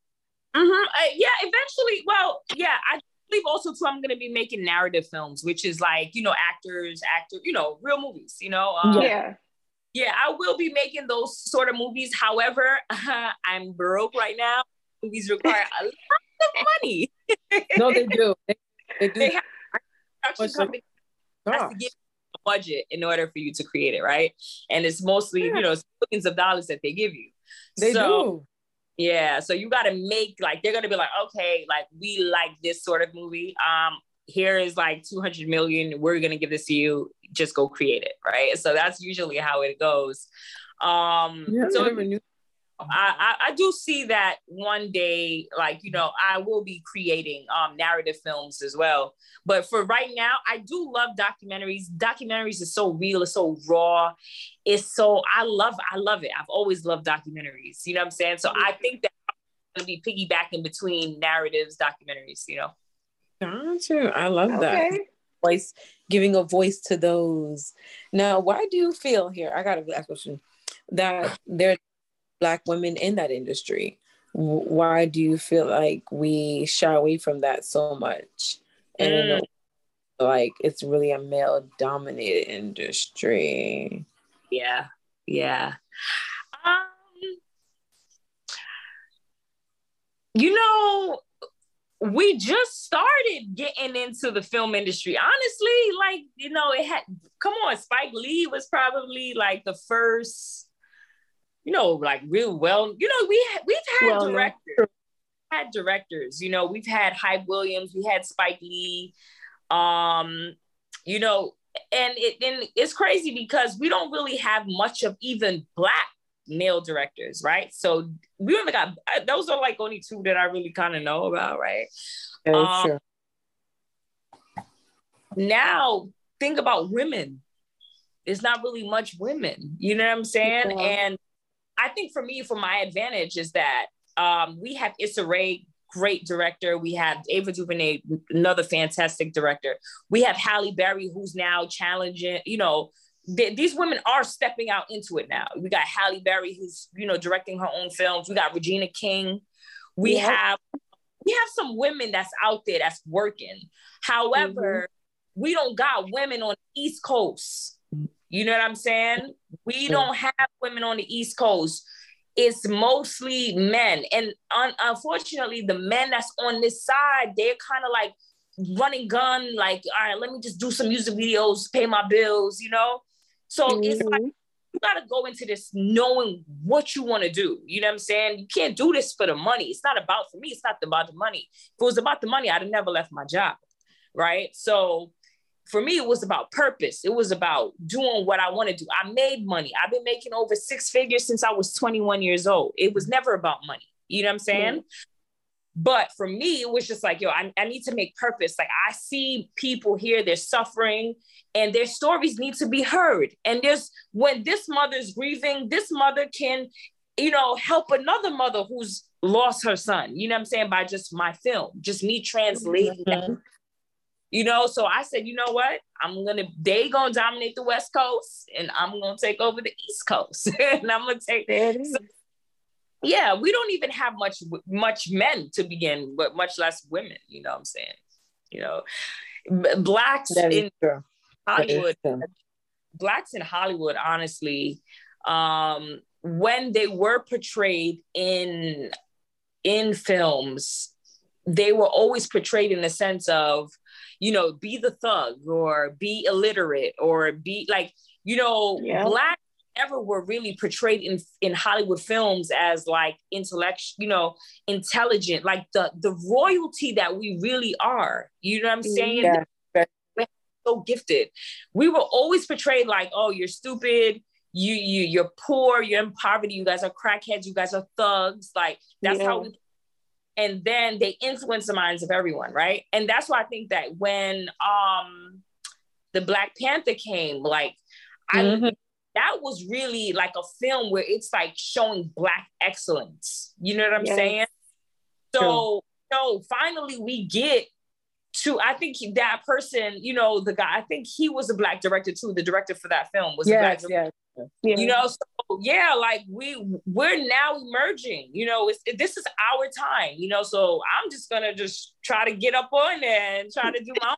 Mm-hmm. uh, yeah eventually well yeah i believe also too i'm going to be making narrative films which is like you know actors actor you know real movies you know um, yeah. Yeah. I will be making those sort of movies. However uh, (laughs) i'm broke right now. Movies require a lot of money. (laughs) No they do. They, they do. They have, company has to give budget in order for you to create it, right? And it's mostly, yeah. you know, millions of dollars that they give you. They so, do. Yeah. So you got to make like, they're going to be like, okay, like we like this sort of movie. Um, here is like 200 million. We're going to give this to you. Just go create it. Right. So that's usually how it goes. Um, yeah, so I never knew I, I, do see that one day, like, you know, I will be creating um, narrative films as well. But for right now, I do love documentaries. Documentaries is so real, it's so raw. It's so, I love, I love it. I've always loved documentaries. You know what I'm saying? So I think that I'm going to be piggybacking between narratives, documentaries, you know? Gotcha. I love okay. that. Voice, giving a voice to those. Now, why do you feel here? I got a question that there black women in that industry. Why do you feel like we shy away from that so much? And mm. like it's really a male dominated industry. Yeah yeah. Um you know we just started getting into the film industry. Honestly like you know it had come on spike lee was probably like the first you know, like real well, you know, we we've had well, directors, had directors, you know, we've had Hype Williams, we had Spike Lee, um, you know, and it and it's crazy because we don't really have much of even black male directors, right? So we only got those are like only two that I really kind of know about, right? Yeah, um, sure. Now think about women. There's not really much women, you know what I'm saying? Yeah. And I think for me, for my advantage is that um, we have Issa Rae, great director. We have Ava DuVernay, another fantastic director. We have Halle Berry, who's now challenging, you know, th- these women are stepping out into it now. We got Halle Berry, who's, you know, directing her own films. We got Regina King. We yep. have we have some women that's out there that's working. However, mm-hmm. we don't got women on the East Coast you know what I'm saying? We don't have women on the East Coast. It's mostly men. And un- unfortunately, the men that's on this side, they're kind of like running gun, like, all right, let me just do some music videos, pay my bills, you know? So mm-hmm. it's like, you got to go into this knowing what you want to do. You know what I'm saying? You can't do this for the money. It's not about, for me, it's not about the money. If it was about the money, I'd have never left my job. Right. So for me, it was about purpose. It was about doing what I want to do. I made money. I've been making over six figures since I was 21 years old. It was never about money. You know what I'm saying? Mm-hmm. But for me, it was just like, yo, I, I need to make purpose. Like I see people here, they're suffering and their stories need to be heard. And there's when this mother's grieving, this mother can, you know, help another mother who's lost her son. You know what I'm saying? By just my film, just me translating mm-hmm you know so i said you know what? I'm gonna they gonna dominate the west coast and i'm gonna take over the east coast. (laughs) And i'm gonna take so, yeah we don't even have much much men to begin but much less women you know what i'm saying? You know blacks in hollywood blacks in hollywood honestly um when they were portrayed in in films, they were always portrayed in the sense of, you know, be the thug or be illiterate or be like, you know, yeah. black ever were really portrayed in in Hollywood films as like intellect, you know, intelligent, like the the royalty that we really are. You know what I'm saying? Yeah. So gifted. We were always portrayed like, oh, you're stupid, you you you're poor, you're in poverty, you guys are crackheads, you guys are thugs. Like that's yeah. how we and then they influence the minds of everyone, right? And that's why I think that when um the Black Panther came, like mm-hmm. I that was really like a film where it's like showing black excellence. You know what I'm yes. saying? So, so finally we get to I think that person, you know, the guy, I think he was a black director too. The director for that film was yes, a black director. Yes. You know, so yeah, like we we're now emerging. You know, it's it, this is our time. You know, so I'm just gonna just try to get up on there and try to do my own.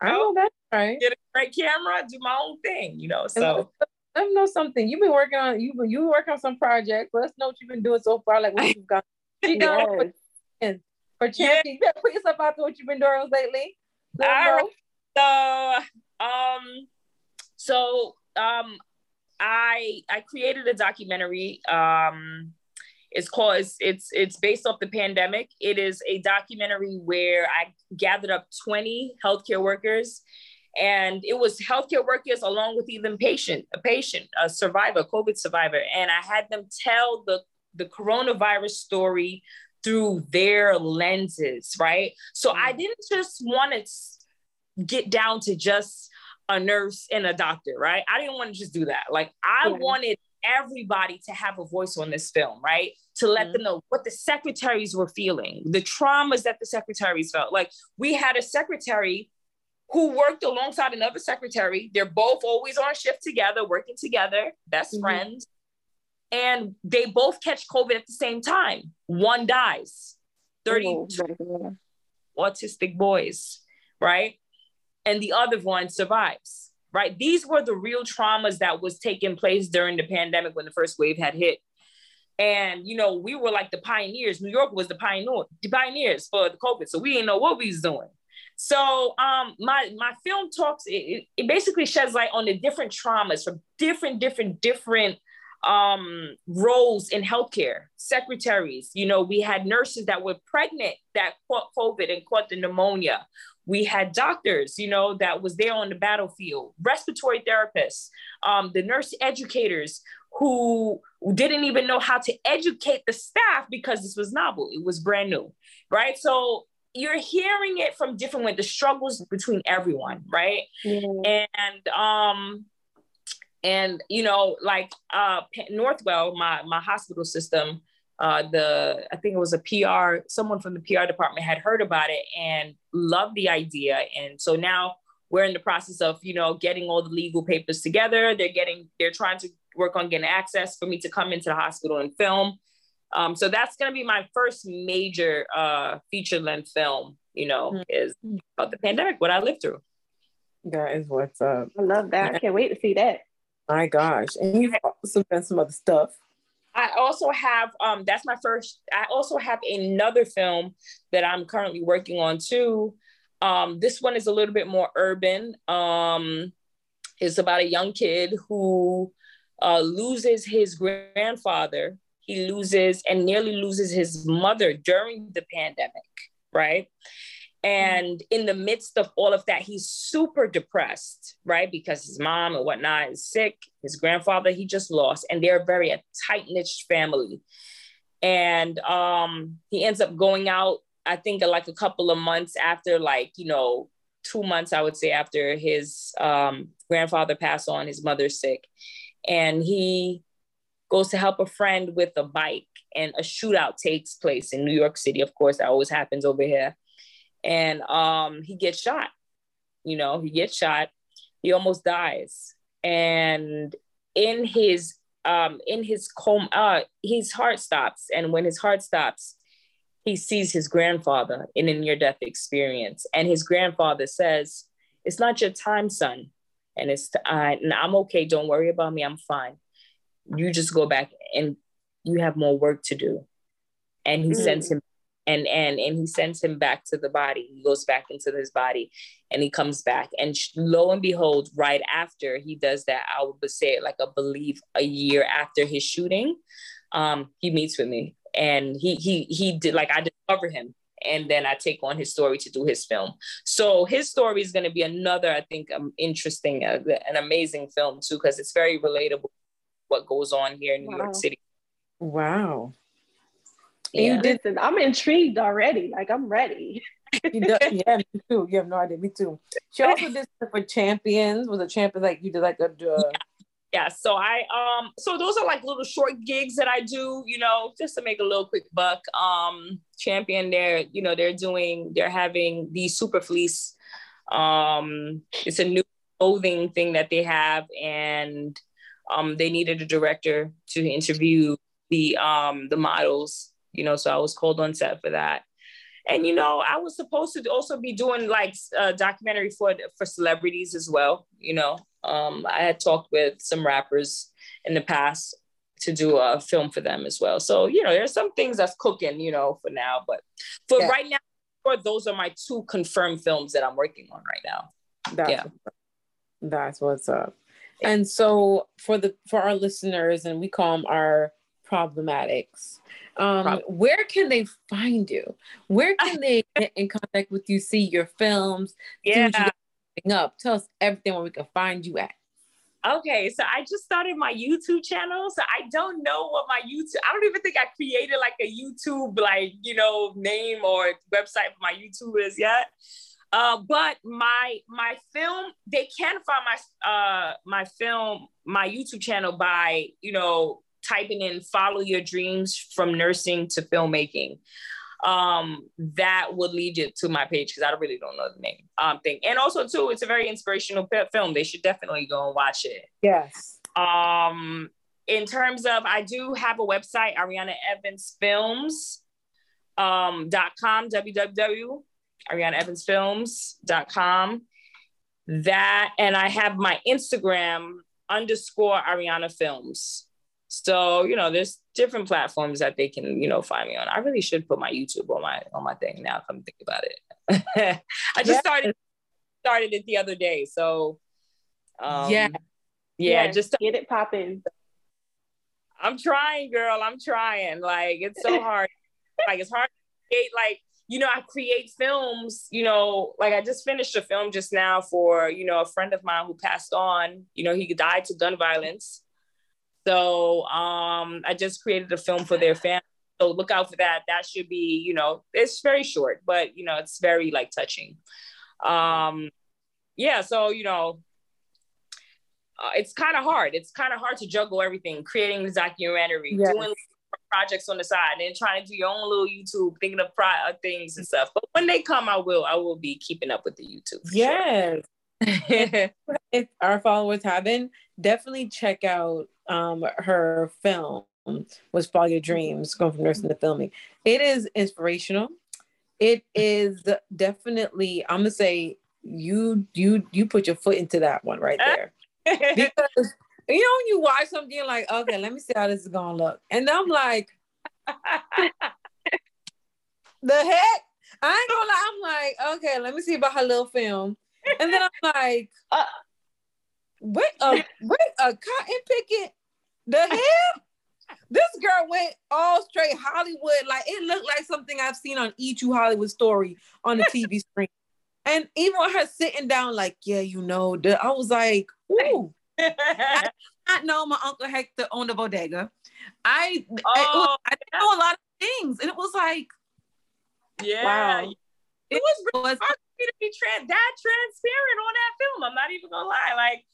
I know that's right. Get a great camera, do my own thing. You know, so let me know something. You've been working on you you working on some projects. Let us know what you've been doing so far. Like what you've got. (laughs) You done yes. for charity. Yeah. Put yourself out there what you've been doing lately. All right. So um so um I I created a documentary. Um it's called it's, it's it's based off the pandemic. It is a documentary where I gathered up 20 healthcare workers and it was healthcare workers along with even patient a patient a survivor covid survivor and i had them tell the the coronavirus story through their lenses right so i mm. didn't just want to get down to just a nurse and a doctor right i didn't want to just do that like i yeah. wanted everybody to have a voice on this film right to let mm-hmm. them know what the secretaries were feeling the traumas that the secretaries felt like we had a secretary who worked alongside another secretary. They're both always on shift together, working together, best mm-hmm. friends. And they both catch COVID at the same time. One dies, 32 oh, autistic boys, right? And the other one survives, right? These were the real traumas that was taking place during the pandemic when the first wave had hit. And you know, we were like the pioneers. New York was the pioneer, the pioneers for the COVID. So we didn't know what we was doing. So um, my my film talks it, it basically sheds light on the different traumas from different different different um, roles in healthcare. Secretaries, you know, we had nurses that were pregnant that caught COVID and caught the pneumonia. We had doctors, you know, that was there on the battlefield. Respiratory therapists, um, the nurse educators who didn't even know how to educate the staff because this was novel. It was brand new, right? So you're hearing it from different ways, the struggles between everyone, right? And um and you know, like uh Northwell, my my hospital system, uh the I think it was a PR, someone from the PR department had heard about it and loved the idea. And so now we're in the process of, you know, getting all the legal papers together. They're getting, they're trying to work on getting access for me to come into the hospital and film. Um, so that's going to be my first major uh, feature length film, you know, mm-hmm. is about the pandemic, what I lived through. That is what's up. I love that. I can't wait to see that. My gosh. And you've also done some other stuff. I also have, um, that's my first, I also have another film that I'm currently working on too. Um, this one is a little bit more urban. Um, it's about a young kid who uh, loses his grandfather he loses and nearly loses his mother during the pandemic, right? And in the midst of all of that, he's super depressed, right? Because his mom and whatnot is sick. His grandfather, he just lost, and they're very a tight knit family. And um, he ends up going out, I think, like a couple of months after, like, you know, two months, I would say, after his um, grandfather passed on, his mother's sick. And he goes to help a friend with a bike and a shootout takes place in New York City. Of course, that always happens over here. And um, he gets shot. You know, he gets shot. He almost dies. And in his um, in his coma, uh, his heart stops. And when his heart stops, he sees his grandfather in a near-death experience. And his grandfather says, "It's not your time, son." And it's uh, and I'm okay. Don't worry about me. I'm fine you just go back and you have more work to do. And he mm-hmm. sends him and and and he sends him back to the body. He goes back into his body and he comes back. And lo and behold, right after he does that, I would say like a believe a year after his shooting, um, he meets with me. And he he he did like I discover him and then I take on his story to do his film. So his story is going to be another, I think, um, interesting, uh, an amazing film too, because it's very relatable. What goes on here in New wow. York City? Wow. Yeah. You did. Listen, I'm intrigued already. Like I'm ready. (laughs) yeah, me too. You have no idea. Me too. She also did for champions. Was a champion like you did like a. Uh, yeah yeah so i um so those are like little short gigs that i do you know just to make a little quick buck um champion they're you know they're doing they're having the super fleece um it's a new clothing thing that they have and um they needed a director to interview the um the models you know so i was called on set for that and you know i was supposed to also be doing like a documentary for for celebrities as well you know um, I had talked with some rappers in the past to do a film for them as well. So, you know, there's some things that's cooking, you know, for now. But for yeah. right now, those are my two confirmed films that I'm working on right now. That's yeah. That's what's up. And so for the for our listeners, and we call them our problematics, um, where can they find you? Where can (laughs) they get in contact with you, see your films, yeah up. Tell us everything where we can find you at. Okay, so I just started my YouTube channel. So I don't know what my YouTube, I don't even think I created like a YouTube, like, you know, name or website for my YouTubers yet. Uh, but my my film, they can find my uh my film, my YouTube channel by, you know, typing in follow your dreams from nursing to filmmaking um, that would lead you to my page because I really don't know the name um, thing. And also, too, it's a very inspirational film. They should definitely go and watch it. Yes. Um, in terms of, I do have a website, Ariana Evans Films. Um, dot com www arianaevansfilms.com that and i have my instagram underscore ariana films so, you know, there's different platforms that they can, you know, find me on. I really should put my YouTube on my on my thing now. Come think about it. (laughs) I just started started it the other day. So um, yeah. Yeah, yes, just get it popping. I'm trying, girl. I'm trying. Like it's so (laughs) hard. like it's hard to create like you know, I create films, you know, like I just finished a film just now for, you know, a friend of mine who passed on, you know, he died to gun violence. So um, I just created a film for their family. So look out for that. That should be, you know, it's very short, but you know, it's very like touching. Um, yeah, so you know, uh, it's kind of hard. It's kind of hard to juggle everything, creating the documentary, yes. doing projects on the side, and then trying to do your own little YouTube, thinking of pri- uh, things and stuff. But when they come, I will. I will be keeping up with the YouTube. Yes. Sure. (laughs) if our followers haven't, definitely check out um, her film was Follow Your Dreams, going from nursing to filming. It is inspirational. It is definitely, I'm gonna say you you you put your foot into that one right there. (laughs) because you know when you watch something, you're like, okay, let me see how this is gonna look. And I'm like, the heck? I ain't gonna lie, I'm like, okay, let me see about her little film. And then I'm like, uh, wait, a (laughs) wait, a cotton picket the hell? this girl went all straight Hollywood. Like it looked like something I've seen on E True Hollywood Story on the TV (laughs) screen. And even her sitting down, like, yeah, you know, the, I was like, ooh. I not know my uncle Hector owned a bodega. I, oh, I, I know a lot of things, and it was like, yeah, wow. it was really hard to be trans that transparent on that film. I'm not even gonna lie, like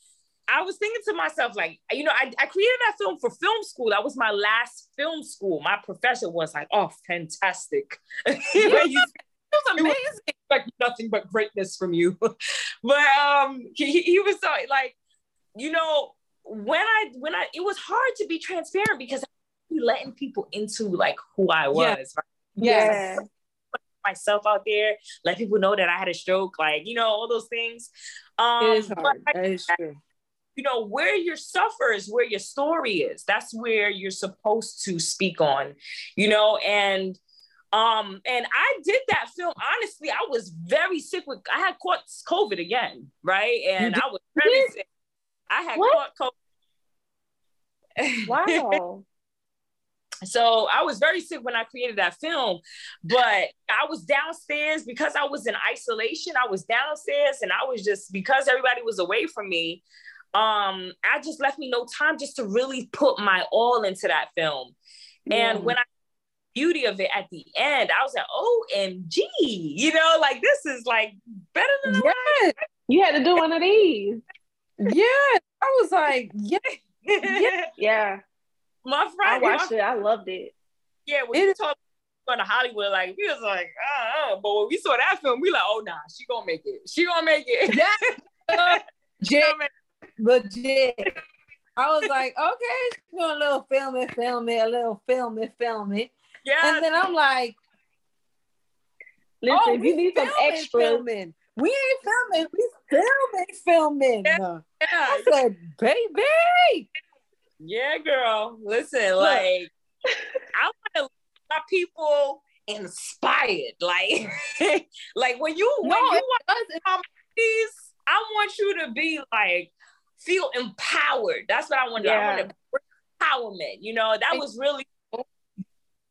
I was thinking to myself, like, you know, I, I created that film for film school. That was my last film school. My professor was like, oh, fantastic. (laughs) it was amazing. Like nothing but greatness from you. (laughs) but um he, he was so, like, you know, when I when I it was hard to be transparent because I letting people into like who I was. Yes. Right? yes. Myself out there, let people know that I had a stroke, like you know, all those things. Um, it is hard. That is true you know, where your suffer is where your story is. That's where you're supposed to speak on, you know, and um, and I did that film. Honestly, I was very sick with I had caught COVID again, right? And I was very sick. I had what? caught COVID. Wow. (laughs) So I was very sick when I created that film, but I was downstairs because I was in isolation. I was downstairs and I was just because everybody was away from me. Um, I just left me no time just to really put my all into that film. Yeah. And when I beauty of it at the end, I was like, OMG, you know, like this is like better than yeah. You had to do one of these. yeah. I was like, yeah. (laughs) yeah. yeah. My friend. I watched it. I loved it. Yeah, when it, you talk going to Hollywood, like we was like, uh, uh, but when we saw that film, we like, oh nah, she gonna make it. She gonna make it. Yeah. legit. (laughs) legit. I was like, okay, she's doing a little filming, filming, a little filming, filming. Yeah. And then I'm like, listen, oh, you need some extra. Filming. We ain't filming, we filming, filming. Yeah. yeah. I said, baby. Yeah, girl. Listen, Look. like I want to my people inspired. Like, (laughs) like when you when no, you want these, I want you to be like feel empowered. That's what I want. Yeah. I want to empowerment. You know, that was really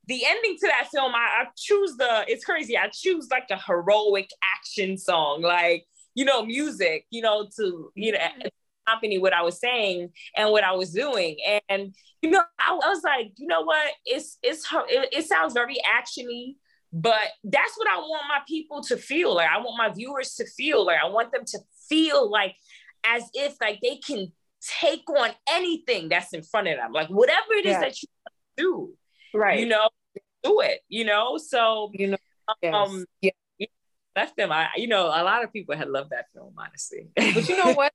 the ending to that film. I, I choose the. It's crazy. I choose like a heroic action song, like you know, music. You know, to you know mm-hmm. accompany what I was saying and what I was doing. And you know, I, I was like, you know what? It's it's it, it sounds very actiony, but that's what I want my people to feel. Like I want my viewers to feel. Like I want them to feel like as if like they can take on anything that's in front of them. Like whatever it is yeah. that you do, right? You know, do it. You know, so you know, yes. um, yeah. Left them. I, you know, a lot of people had loved that film, honestly. But you know (laughs) what?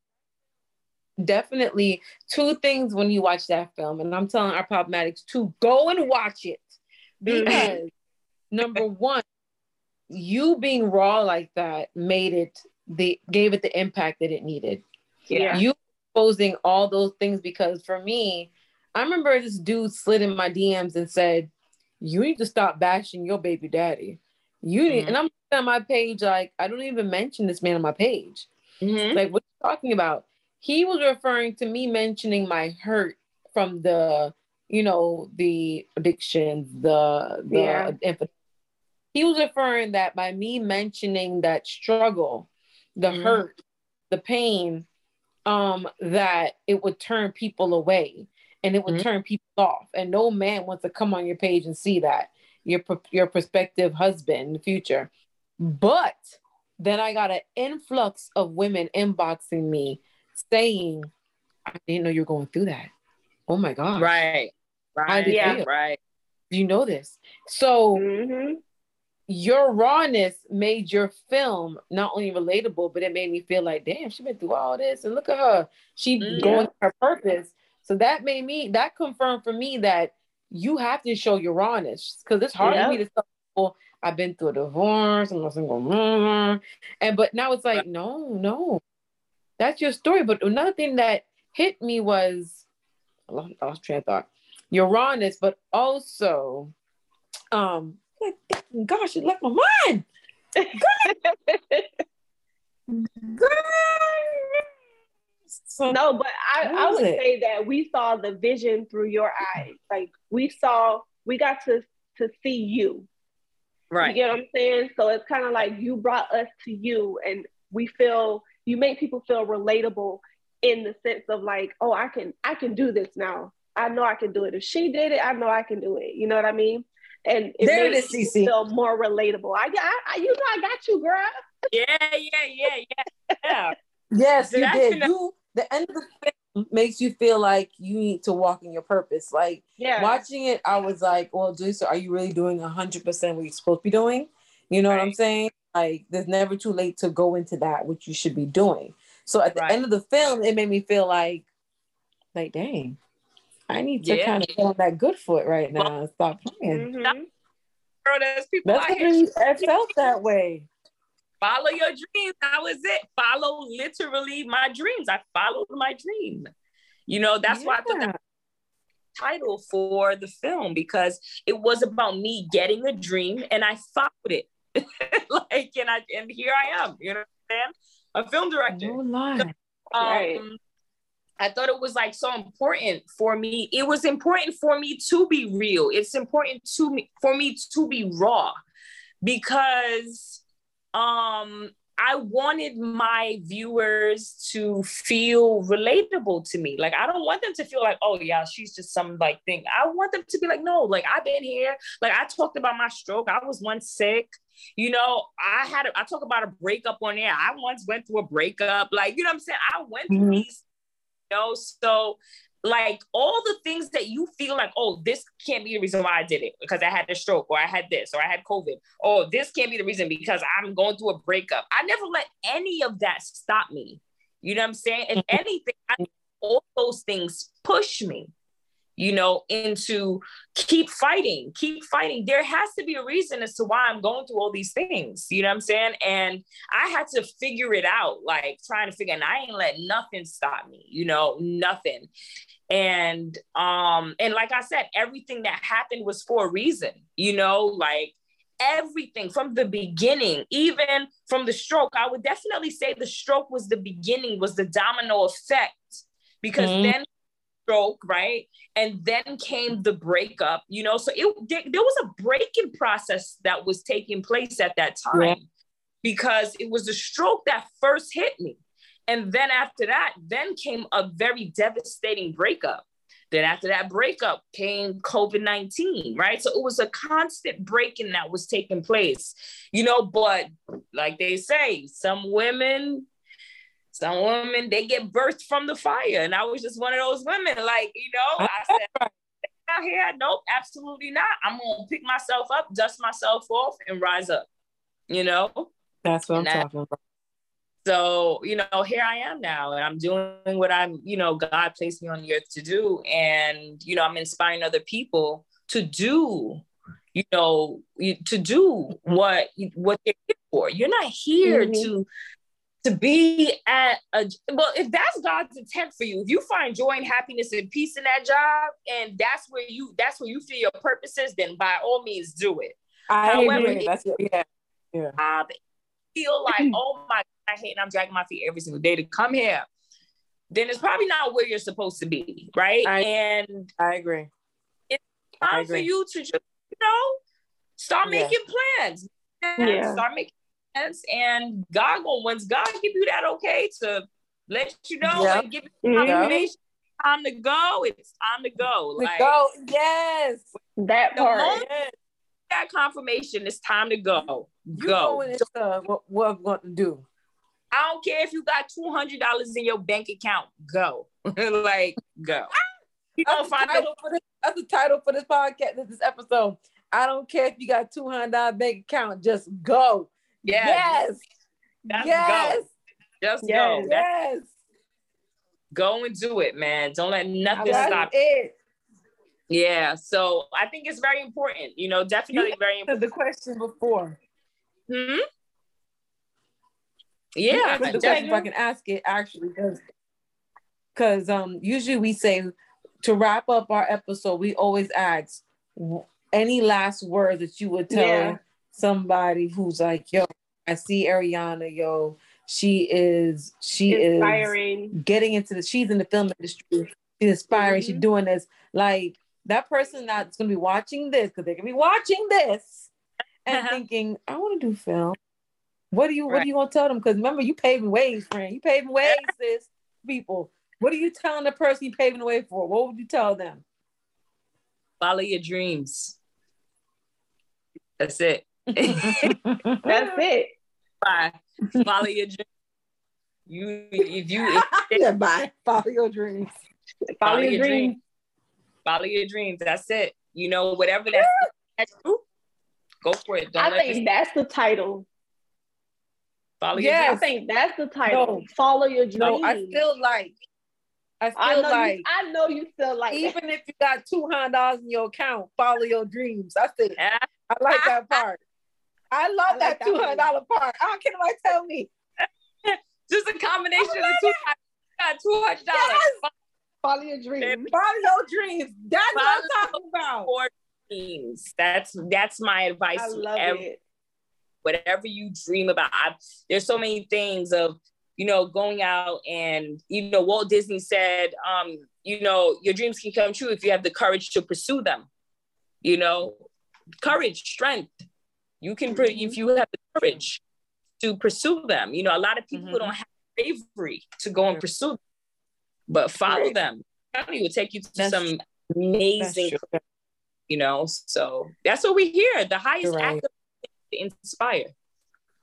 definitely two things when you watch that film, and I'm telling our problematics to go and watch it mm-hmm. because number one, you being raw like that made it the gave it the impact that it needed. Yeah, you exposing all those things because for me, I remember this dude slid in my DMs and said, "You need to stop bashing your baby daddy." You need, mm-hmm. and I'm on my page like I don't even mention this man on my page. Mm-hmm. Like, what are you talking about? he was referring to me mentioning my hurt from the you know the addictions the the yeah. he was referring that by me mentioning that struggle the mm-hmm. hurt the pain um that it would turn people away and it would mm-hmm. turn people off and no man wants to come on your page and see that your your prospective husband in the future but then i got an influx of women inboxing me saying, I didn't know you were going through that. Oh my God. Right. Right. Yeah. Right. You know this. So mm-hmm. Your rawness made your film not only relatable, but it made me feel like, damn, she been through all this. And look at her. She mm-hmm. going her purpose. So that made me, that confirmed for me that you have to show your rawness because it's hard for me to tell people I've been through a divorce, I'm a single mom. And but now it's like, no, no, that's your story. But another thing that hit me was I lost, I lost train of thought. Your rawness, but also, um, gosh, it left my mind. so, no, but I, I would it? say that we saw the vision through your eyes. Like we saw, we got to to see you. Right. You get what I'm saying? So it's kind of like you brought us to you, and we feel you make people feel relatable in the sense of like, oh, I can I can do this now. I know I can do it. If she did it, I know I can do it. You know what I mean? And it there makes it is, feel more relatable. I, I, I, you know, I got you, girl. Yeah, yeah, yeah, yeah, yeah. (laughs) yes, you did. You the end of the film makes you feel like you need to walk in your purpose. Like yeah. watching it, I was like, well, Lisa, are you really doing hundred percent what you're supposed to be doing? You know right. what I'm saying? Like there's never too late to go into that, which you should be doing. So at the right. end of the film, it made me feel like, like, dang, I need to yeah. kind of get on that good foot right now and stop playing. Mm-hmm. Girl, there's people That's I, I felt that way. follow your dreams. That was it. Follow literally my dreams. I followed my dream. You know, that's yeah. why I thought that title for the film because it was about me getting a dream and I followed it. (laughs) like and I and here I am, you know what I'm saying? A film director. No lie. Um, right. I thought it was like so important for me. It was important for me to be real. It's important to me for me to be raw because um I wanted my viewers to feel relatable to me. Like I don't want them to feel like, oh yeah, she's just some like thing. I want them to be like, no, like I've been here. Like I talked about my stroke. I was once sick. You know, I had a, I talk about a breakup on there. I once went through a breakup. Like, you know what I'm saying? I went through mm-hmm. these, you know, so like all the things that you feel like, oh, this can't be the reason why I did it because I had a stroke or I had this or I had COVID. Oh, this can't be the reason because I'm going through a breakup. I never let any of that stop me. You know what I'm saying? And (laughs) mm-hmm. anything, I, all those things push me you know, into keep fighting, keep fighting. There has to be a reason as to why I'm going through all these things. You know what I'm saying? And I had to figure it out, like trying to figure, and I ain't let nothing stop me, you know, nothing. And um, and like I said, everything that happened was for a reason, you know, like everything from the beginning, even from the stroke. I would definitely say the stroke was the beginning, was the domino effect because mm-hmm. then stroke, right? And then came the breakup, you know. So it there, there was a breaking process that was taking place at that time yeah. because it was the stroke that first hit me. And then after that, then came a very devastating breakup. Then after that breakup came COVID 19, right? So it was a constant breaking that was taking place, you know. But like they say, some women some women they get birthed from the fire, and I was just one of those women. Like you know, I said out here, nope, absolutely not. I'm gonna pick myself up, dust myself off, and rise up. You know, that's what and I'm that, talking about. So you know, here I am now, and I'm doing what I'm. You know, God placed me on the earth to do, and you know, I'm inspiring other people to do you know to do what what they're here for you're not here mm-hmm. to to be at a well if that's god's intent for you if you find joy and happiness and peace in that job and that's where you that's where you feel your purpose is then by all means do it. I however agree. that's yeah. Yeah. Uh, feel (clears throat) like oh my i hate and i'm dragging my feet every single day to come here then it's probably not where you're supposed to be right? I, and i agree. it's time for you to just you know start yeah. making plans. Yeah. start making and God will once God give you that okay to let you know yep. and give you confirmation, time to go. It's time to go. Like go, yes. That part. Yes. That confirmation, it's time to go. You go. uh, what, what I'm going to do. I don't care if you got two hundred dollars in your bank account. Go, (laughs) like go. You don't find the this, that's the title for this podcast. This episode. I don't care if you got two hundred dollar bank account. Just go. Yes. Yes. yes. Go. Just yes. go. Yes. Go and do it, man. Don't let nothing stop it. Yeah. So I think it's very important. You know, definitely you very important. The question before. Hmm. Yeah. The question, if I can ask it actually, because because um usually we say to wrap up our episode, we always ask any last words that you would tell yeah. Somebody who's like, yo, I see Ariana, yo, she is she inspiring. is getting into the she's in the film industry. She's inspiring. Mm-hmm. She's doing this. Like that person that's gonna be watching this because they're gonna be watching this and uh-huh. thinking, I want to do film. What do you right. what do you want to tell them? Because remember, you paving ways, friend. You paving ways, sis. People. What are you telling the person you paving the way for? What would you tell them? Follow your dreams. That's it. (laughs) That's (laughs) it. Bye. Follow your dreams. You if you if, (laughs) yeah, bye. Follow your dreams. Follow, follow your, your dreams. dreams. Follow your dreams. That's it. You know, whatever that's, that's go for it. Don't I think that's the title. Follow yes. your dreams. I think that's the title. No. Follow your dreams. No, I feel like I feel I like you, I know you feel like even that. if you got two hundred dollars in your account, follow your dreams. I said I like that part. I love I that two hundred dollar part. I don't care what tell me. (laughs) Just a combination of the two. Two hundred dollars. Follow your dreams. Follow your dreams. That's Follow what I'm talking about. Dreams. That's that's my advice. I love every, it. Whatever you dream about, I, there's so many things of you know going out and you know Walt Disney said, um, you know your dreams can come true if you have the courage to pursue them. You know, courage, strength. You can mm-hmm. if you have the courage to pursue them. You know, a lot of people mm-hmm. don't have bravery to go and pursue them but follow right. them. It will take you to that's, some amazing, you know. So that's what we hear. The highest right. act of to inspire.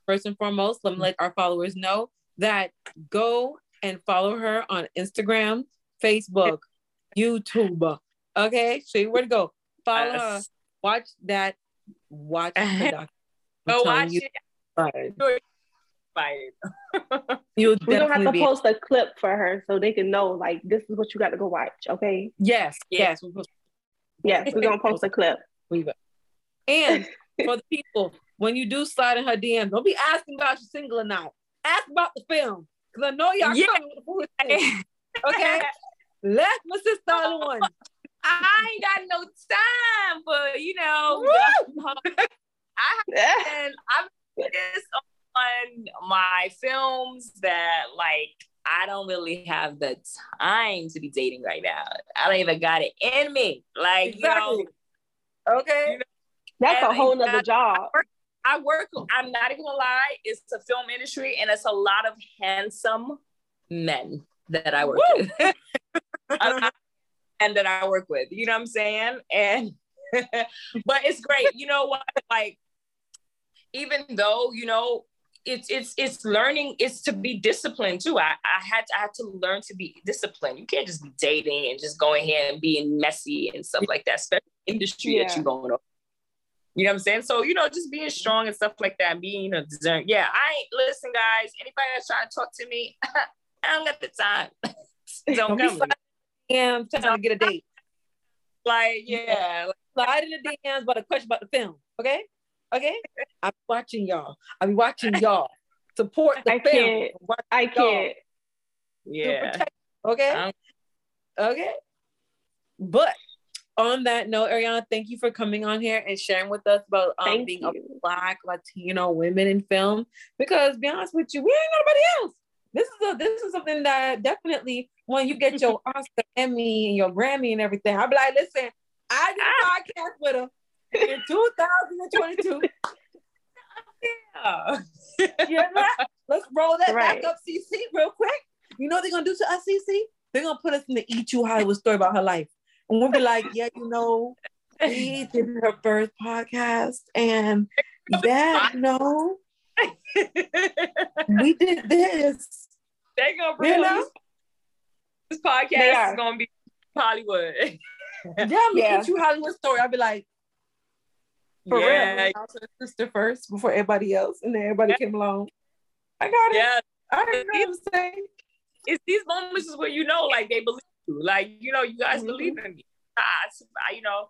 First and foremost, let me let our followers know that go and follow her on Instagram, Facebook, (laughs) YouTube. Okay, show you where to go. Follow yes. her. Watch that. Watch the doc. Go watch you, it inspired. (laughs) you We're gonna have to be... post a clip for her so they can know like this is what you got to go watch. Okay. Yes. Yes. Yes. We're gonna post a clip. We will. And (laughs) for the people, when you do slide in her DM, don't be asking about your single or not. Ask about the film because I know y'all yeah. coming with the foolish. Okay. (laughs) Let my sister on one. I ain't got no time for you know. (laughs) I have I've this on my films that like I don't really have the time to be dating right now. I don't even got it in me. Like, exactly. you know, okay. You know, That's a whole nother job. I work, I work, I'm not even gonna lie, it's the film industry and it's a lot of handsome men that I work Woo! with. (laughs) and that I work with. You know what I'm saying? And (laughs) but it's great. You know what? Like, even though, you know, it's it's it's learning it's to be disciplined too. I, I had to I had to learn to be disciplined. You can't just be dating and just going here and being messy and stuff like that, especially industry yeah. that you're going on. You know what I'm saying? So, you know, just being strong and stuff like that, being a discern. Yeah, I ain't listen, guys. Anybody that's trying to talk to me, (laughs) I don't got the time. (laughs) don't come. I'm trying to get a date. Like, yeah. Like, slide in the DMs about a question about the film. Okay. Okay, I'm watching y'all. I'm watching y'all. Support the I film. Can't. I can't. Yeah. Okay. Um, okay. But on that note, Ariana, thank you for coming on here and sharing with us about um, being you. a Black Latino women in film. Because, be honest with you, we ain't nobody else. This is a this is something that definitely when you get your (laughs) Oscar, Emmy, and your Grammy and everything, I'll be like, listen, I did a ah. podcast with her in (laughs) 2022. (laughs) yeah. yeah Let's roll that right. back up, Cece, real quick. You know what they're gonna do to us, Cece? They're gonna put us in the E2 Hollywood story about her life. And we'll be like, yeah, you know, we did her first podcast, and yeah, you know, (laughs) we did this. They're gonna bring you know? this podcast is gonna be Hollywood. (laughs) yeah, yeah. E2 Hollywood story. I'll be like, for yeah. real. I was her sister first before everybody else, and then everybody yeah. came along. I got it. Yeah. I didn't know what. It's these moments is where you know, like they believe you. Like, you know, you guys mm-hmm. believe in me. I, you know.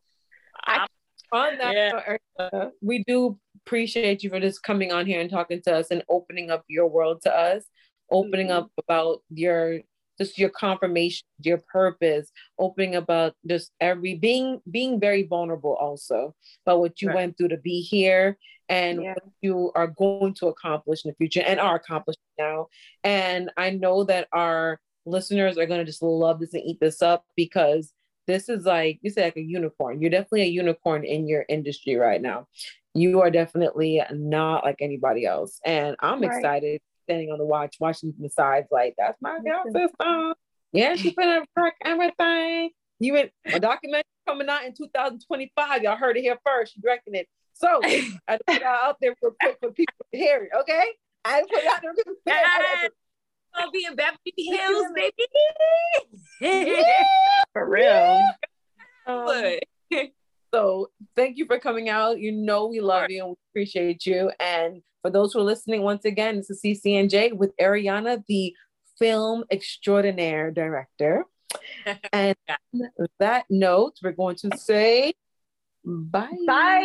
I'm on that, yeah. we do appreciate you for just coming on here and talking to us and opening up your world to us, opening mm-hmm. up about your just your confirmation, your purpose, opening about just every being being very vulnerable also about what you right. went through to be here and yeah. what you are going to accomplish in the future and are accomplishing now. And I know that our listeners are going to just love this and eat this up because this is like you said like a unicorn. You're definitely a unicorn in your industry right now. You are definitely not like anybody else. And I'm right. excited standing on the watch, watching from the sides, like, that's my girl sister. Yeah, she put in work everything. You went a documentary coming out in 2025. Y'all heard it here first. She directing it. So (laughs) I put it out there real quick for people to hear it, okay? I put it out there I'll be in Beverly Hills, baby. (laughs) for real. Um, so thank you for coming out. You know we love you and we appreciate you. And for those who are listening, once again, this is CCNJ with Ariana, the film extraordinaire director. (laughs) and that note, we're going to say bye. Bye.